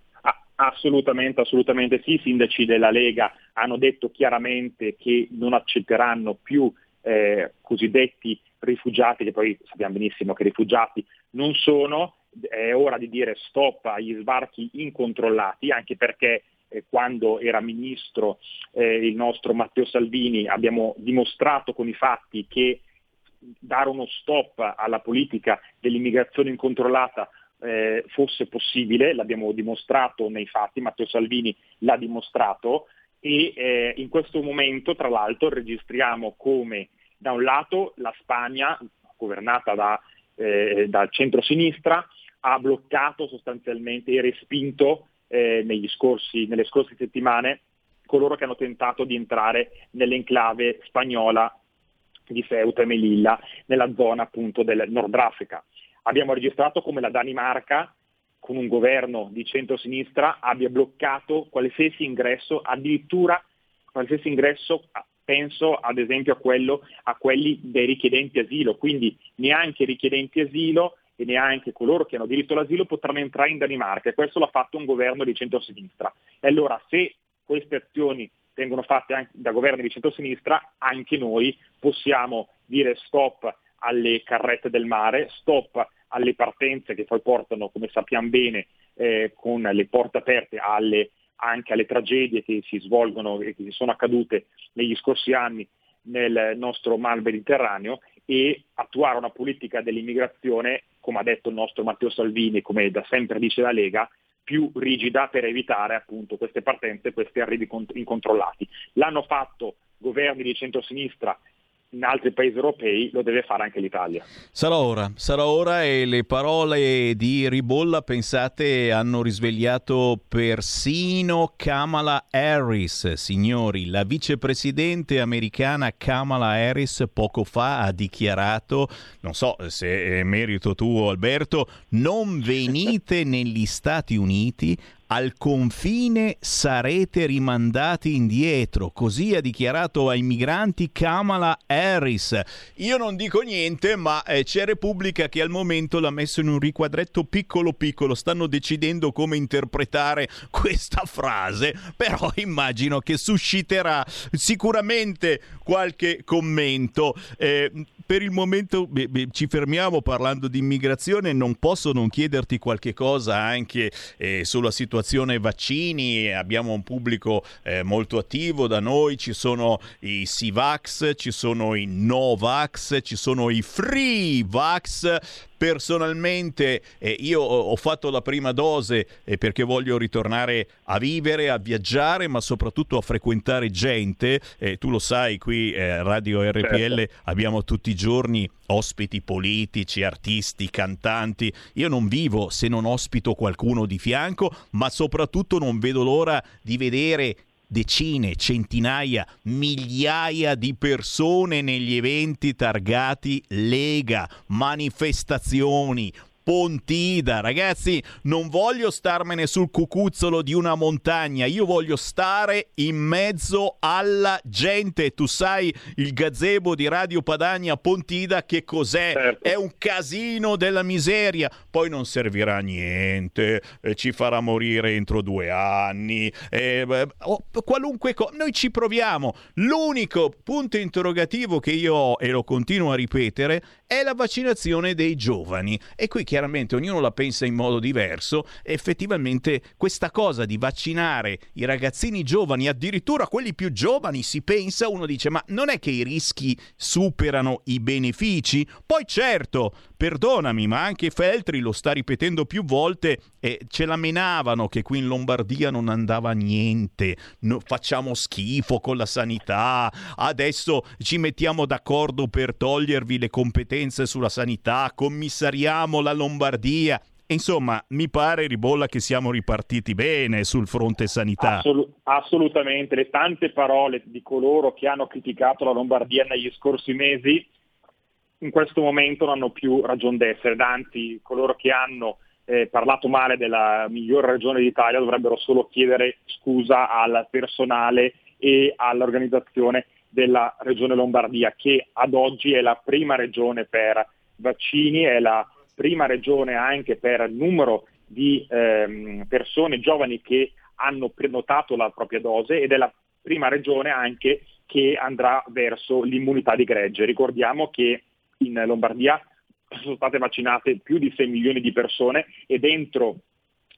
Assolutamente, assolutamente sì. I sindaci della Lega hanno detto chiaramente che non accetteranno più eh, cosiddetti rifugiati, che poi sappiamo benissimo che rifugiati non sono. È ora di dire stop agli sbarchi incontrollati, anche perché eh, quando era ministro eh, il nostro Matteo Salvini abbiamo dimostrato con i fatti che dare uno stop alla politica dell'immigrazione incontrollata eh, fosse possibile, l'abbiamo dimostrato nei fatti, Matteo Salvini l'ha dimostrato e eh, in questo momento tra l'altro registriamo come da un lato la Spagna, governata da, eh, dal centro-sinistra, ha bloccato sostanzialmente e respinto eh, scorsi, nelle scorse settimane coloro che hanno tentato di entrare nell'enclave spagnola di Ceuta e Melilla, nella zona appunto del Nord Africa. Abbiamo registrato come la Danimarca, con un governo di centrosinistra, abbia bloccato qualsiasi ingresso, addirittura qualsiasi ingresso, penso ad esempio a, quello, a quelli dei richiedenti asilo, quindi neanche i richiedenti asilo e neanche coloro che hanno diritto all'asilo potranno entrare in Danimarca e questo l'ha fatto un governo di centrosinistra. E allora se queste azioni vengono fatte anche da governi di centrosinistra, anche noi possiamo dire stop alle carrette del mare, stop alle partenze che poi portano, come sappiamo bene, eh, con le porte aperte alle, anche alle tragedie che si svolgono e che si sono accadute negli scorsi anni nel nostro mar Mediterraneo e attuare una politica dell'immigrazione, come ha detto il nostro Matteo Salvini, come da sempre dice la Lega, più rigida per evitare appunto queste partenze, questi arrivi cont- incontrollati. L'hanno fatto governi di centrosinistra in altri paesi europei, lo deve fare anche l'Italia. Sarà ora, sarà ora e le parole di Ribolla, pensate, hanno risvegliato persino Kamala Harris. Signori, la vicepresidente americana Kamala Harris poco fa ha dichiarato, non so se è merito tuo Alberto, non venite negli Stati Uniti, al confine sarete rimandati indietro. Così ha dichiarato ai migranti Kamala Harris. Io non dico niente, ma eh, c'è Repubblica che al momento l'ha messo in un riquadretto piccolo piccolo. Stanno decidendo come interpretare questa frase, però immagino che susciterà sicuramente qualche commento. Eh, per il momento beh, beh, ci fermiamo parlando di immigrazione, non posso non chiederti qualche cosa anche eh, sulla situazione vaccini, abbiamo un pubblico eh, molto attivo da noi, ci sono i Sivax, ci sono i Novax, ci sono i Free Vax. Personalmente eh, io ho fatto la prima dose eh, perché voglio ritornare a vivere, a viaggiare, ma soprattutto a frequentare gente. Eh, tu lo sai, qui eh, Radio RPL Certo. abbiamo tutti i giorni ospiti politici, artisti, cantanti. Io non vivo se non ospito qualcuno di fianco, ma soprattutto non vedo l'ora di vedere decine, centinaia, migliaia di persone negli eventi targati Lega, manifestazioni, Pontida. Ragazzi, non voglio starmene sul cucuzzolo di una montagna, io voglio stare in mezzo alla gente. Tu sai il gazebo di Radio Padania Pontida che cos'è? Certo. È un casino della miseria. Poi non servirà a niente, eh, ci farà morire entro due anni, eh, beh, oh, qualunque cosa. Noi ci proviamo. L'unico punto interrogativo che io ho, e lo continuo a ripetere, è la vaccinazione dei giovani. E qui chiaramente ognuno la pensa in modo diverso. Effettivamente questa cosa di vaccinare i ragazzini giovani, addirittura quelli più giovani, si pensa, uno dice, ma non è che i rischi superano i benefici? Poi certo, perdonami, ma anche Feltri lo sta ripetendo più volte e ce la menavano che qui in Lombardia non andava niente, no- facciamo schifo con la sanità, adesso ci mettiamo d'accordo per togliervi le competenze sulla sanità, commissariamo la Lombardia. Insomma, mi pare Ribolla che siamo ripartiti bene sul fronte sanità. Assolu- assolutamente, le tante parole di coloro che hanno criticato la Lombardia negli scorsi mesi in questo momento non hanno più ragion d'essere, anzi coloro che hanno eh, parlato male della migliore regione d'Italia dovrebbero solo chiedere scusa al personale e all'organizzazione della regione Lombardia che ad oggi è la prima regione per vaccini, è la prima regione anche per numero di ehm, persone giovani che hanno prenotato la propria dose ed è la prima regione anche che andrà verso l'immunità di gregge. Ricordiamo che in Lombardia sono state vaccinate più di 6 milioni di persone e dentro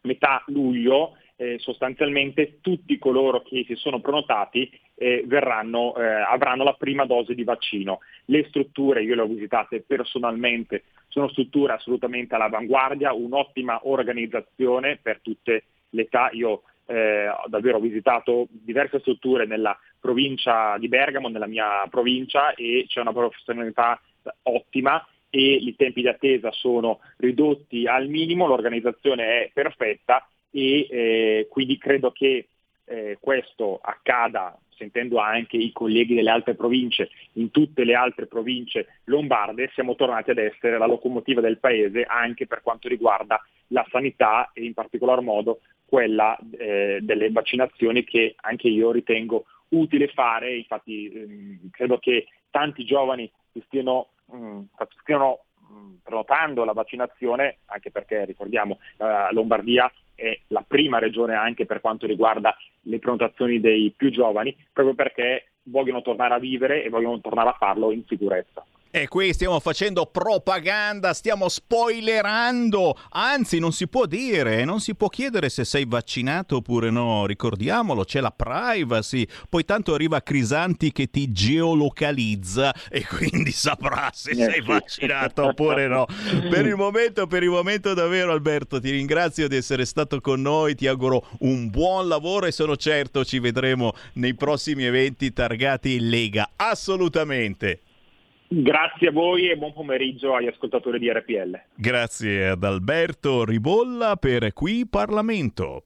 metà luglio eh, sostanzialmente tutti coloro che si sono prenotati eh, verranno, eh, avranno la prima dose di vaccino. Le strutture, io le ho visitate personalmente, sono strutture assolutamente all'avanguardia, un'ottima organizzazione per tutte le età. Io eh, ho davvero visitato diverse strutture nella provincia di Bergamo, nella mia provincia, e c'è una professionalità ottima e i tempi di attesa sono ridotti al minimo, l'organizzazione è perfetta e eh, quindi credo che eh, questo accada, sentendo anche i colleghi delle altre province, in tutte le altre province lombarde, siamo tornati ad essere la locomotiva del paese anche per quanto riguarda la sanità e in particolar modo quella eh, delle vaccinazioni che anche io ritengo utile fare, infatti ehm, credo che tanti giovani si stiano, mh, stiano mh, prenotando la vaccinazione, anche perché ricordiamo la Lombardia è la prima regione anche per quanto riguarda le prenotazioni dei più giovani, proprio perché vogliono tornare a vivere e vogliono tornare a farlo in sicurezza. E qui stiamo facendo propaganda, stiamo spoilerando, anzi non si può dire, non si può chiedere se sei vaccinato oppure no, ricordiamolo, c'è la privacy, poi tanto arriva Crisanti che ti geolocalizza e quindi saprà se Eh, sei vaccinato oppure no. Per il momento, per il momento davvero Alberto, ti ringrazio di essere stato con noi, ti auguro un buon lavoro e sono certo ci vedremo nei prossimi eventi targati in Lega, assolutamente. Grazie a voi e buon pomeriggio agli ascoltatori di RPL. Grazie ad Alberto Ribolla per Qui Parlamento.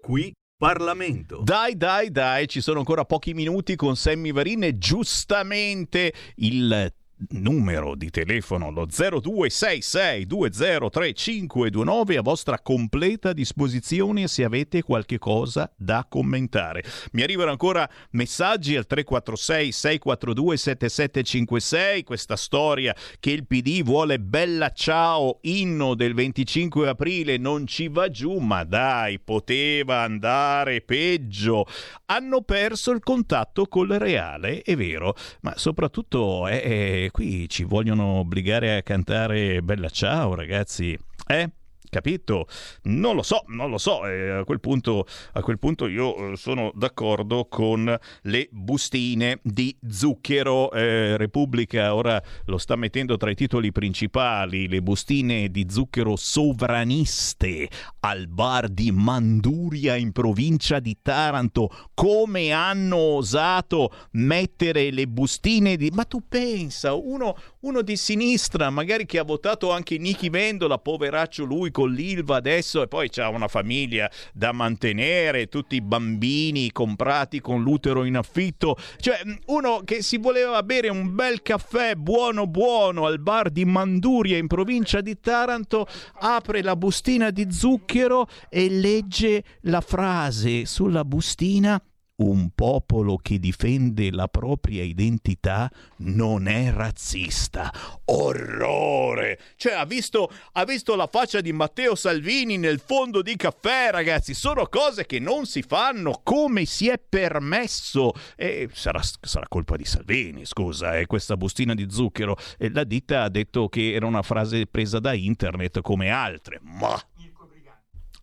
Qui Parlamento. Dai, dai, dai, ci sono ancora pochi minuti con Sammy Varin e giustamente il numero di telefono lo 0266203529 a vostra completa disposizione se avete qualche cosa da commentare. Mi arrivano ancora messaggi al 346 642 7756, questa storia che il PD vuole bella ciao inno del 25 aprile non ci va giù, ma dai, poteva andare peggio. Hanno perso il contatto col reale, è vero, ma soprattutto eh, eh, qui ci vogliono obbligare a cantare Bella Ciao, ragazzi. Eh? Capito? Non lo so, non lo so. eh, a, quel punto, a quel punto io eh, sono d'accordo con le bustine di zucchero. Eh, Repubblica ora lo sta mettendo tra i titoli principali. Le bustine di zucchero sovraniste al bar di Manduria in provincia di Taranto. Come hanno osato mettere le bustine di... Ma tu pensa, uno, uno di sinistra, magari che ha votato anche Nichi Vendola, poveraccio lui con con l'Ilva adesso e poi c'ha una famiglia da mantenere, tutti i bambini comprati con l'utero in affitto. Cioè, uno che si voleva bere un bel caffè buono buono al bar di Manduria in provincia di Taranto, apre la bustina di zucchero e legge la frase sulla bustina un popolo che difende la propria identità non è razzista. Orrore! Cioè, ha visto, ha visto la faccia di Matteo Salvini nel fondo di caffè, ragazzi. Sono cose che non si fanno. Come si è permesso? E sarà, sarà colpa di Salvini, scusa, eh, questa bustina di zucchero. E la ditta ha detto che era una frase presa da internet come altre. Ma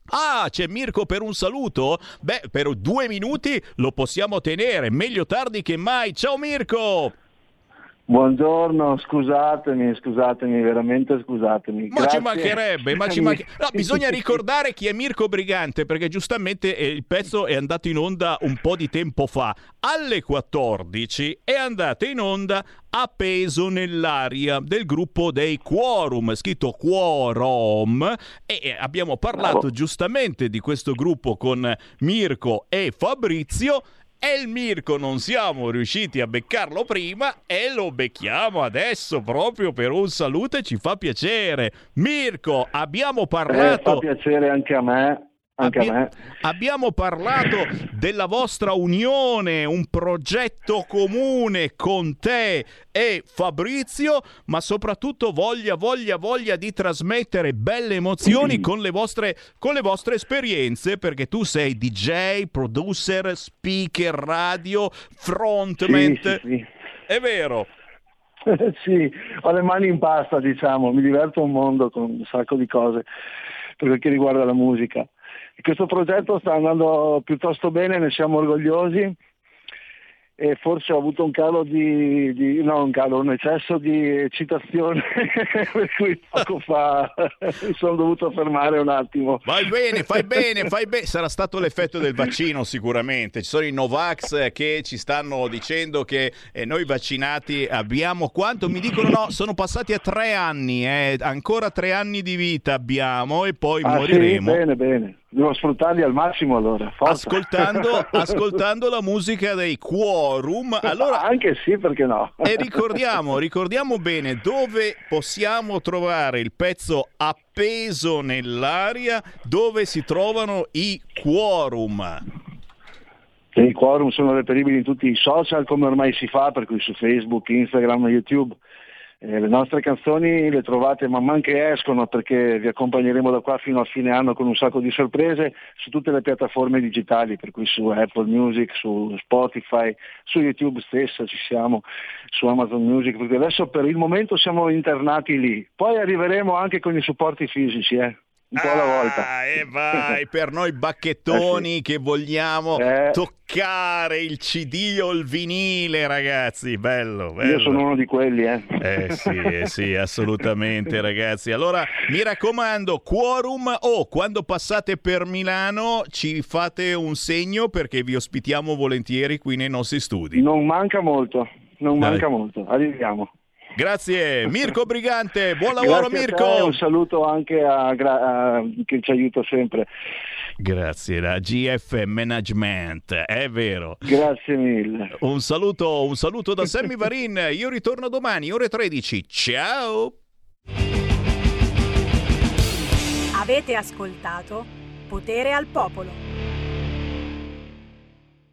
Ah, c'è Mirko per un saluto? Beh, per due minuti lo possiamo tenere, meglio tardi che mai. Ciao Mirko! Buongiorno, scusatemi, scusatemi, veramente scusatemi. Ma Grazie. ci mancherebbe, ma ci manche- No, bisogna ricordare chi è Mirko Brigante perché giustamente eh, il pezzo è andato in onda un po' di tempo fa. Alle 14 è andata in onda Appeso nell'aria del gruppo dei Quorum, scritto Quorum, e abbiamo parlato giustamente di questo gruppo con Mirko e Fabrizio. E il Mirko non siamo riusciti a beccarlo prima e lo becchiamo adesso proprio per un saluto e ci fa piacere. Mirko, abbiamo Eh, parlato... fa piacere anche a me, anche Abbi- a me. Abbiamo parlato della vostra unione, un progetto comune con te e Fabrizio, ma soprattutto voglia, voglia, voglia di trasmettere belle emozioni con le vostre, con le vostre esperienze, perché tu sei DJ, producer, speaker, radio, frontman. Sì, sì, sì. È vero. sì, ho le mani in pasta, diciamo, mi diverto un mondo con un sacco di cose per quel che riguarda la musica. Questo progetto sta andando piuttosto bene, ne siamo orgogliosi e forse ho avuto un calo di, di no un calo, un eccesso di citazione per cui poco fa mi sono dovuto fermare un attimo. Fai bene, fai bene, fai bene. Sarà stato l'effetto del vaccino sicuramente. Ci sono i Novax che ci stanno dicendo che eh, noi vaccinati abbiamo quanto? Mi dicono no, sono passati a tre anni, eh, ancora tre anni di vita abbiamo e poi Ah, sì? moriremo. Bene, bene. Devo sfruttarli al massimo allora. Ascoltando, ascoltando la musica dei Quorum, allora Anche sì, perché no? E ricordiamo, ricordiamo bene dove possiamo trovare il pezzo appeso nell'aria, dove si trovano i quorum. I quorum sono reperibili in tutti i social come ormai si fa, per cui su Facebook, Instagram, YouTube. Eh, le nostre canzoni le trovate man mano che escono perché vi accompagneremo da qua fino a fine anno con un sacco di sorprese su tutte le piattaforme digitali, per cui su Apple Music, su Spotify, su YouTube stessa ci siamo, su Amazon Music, perché adesso per il momento siamo internati lì. Poi arriveremo anche con i supporti fisici, eh. Un po' alla volta. Ah, e vai, per noi bacchettoni che vogliamo Eh. toccare il CD o il vinile, ragazzi. Bello, bello. Io sono uno di quelli, eh. Eh sì, eh sì, assolutamente ragazzi. Allora mi raccomando, quorum o quando passate per Milano ci fate un segno perché vi ospitiamo volentieri qui nei nostri studi. Non manca molto, non Dai. manca molto. Arriviamo. Grazie Mirko Brigante, buon lavoro Grazie a Mirko. te, un saluto anche a, Gra- a- che ci aiuta sempre. Grazie, la GF Management, è vero. Grazie mille. Un saluto, un saluto da Sammy Varin. Io ritorno domani, ore 13. Ciao! Avete ascoltato Potere al Popolo.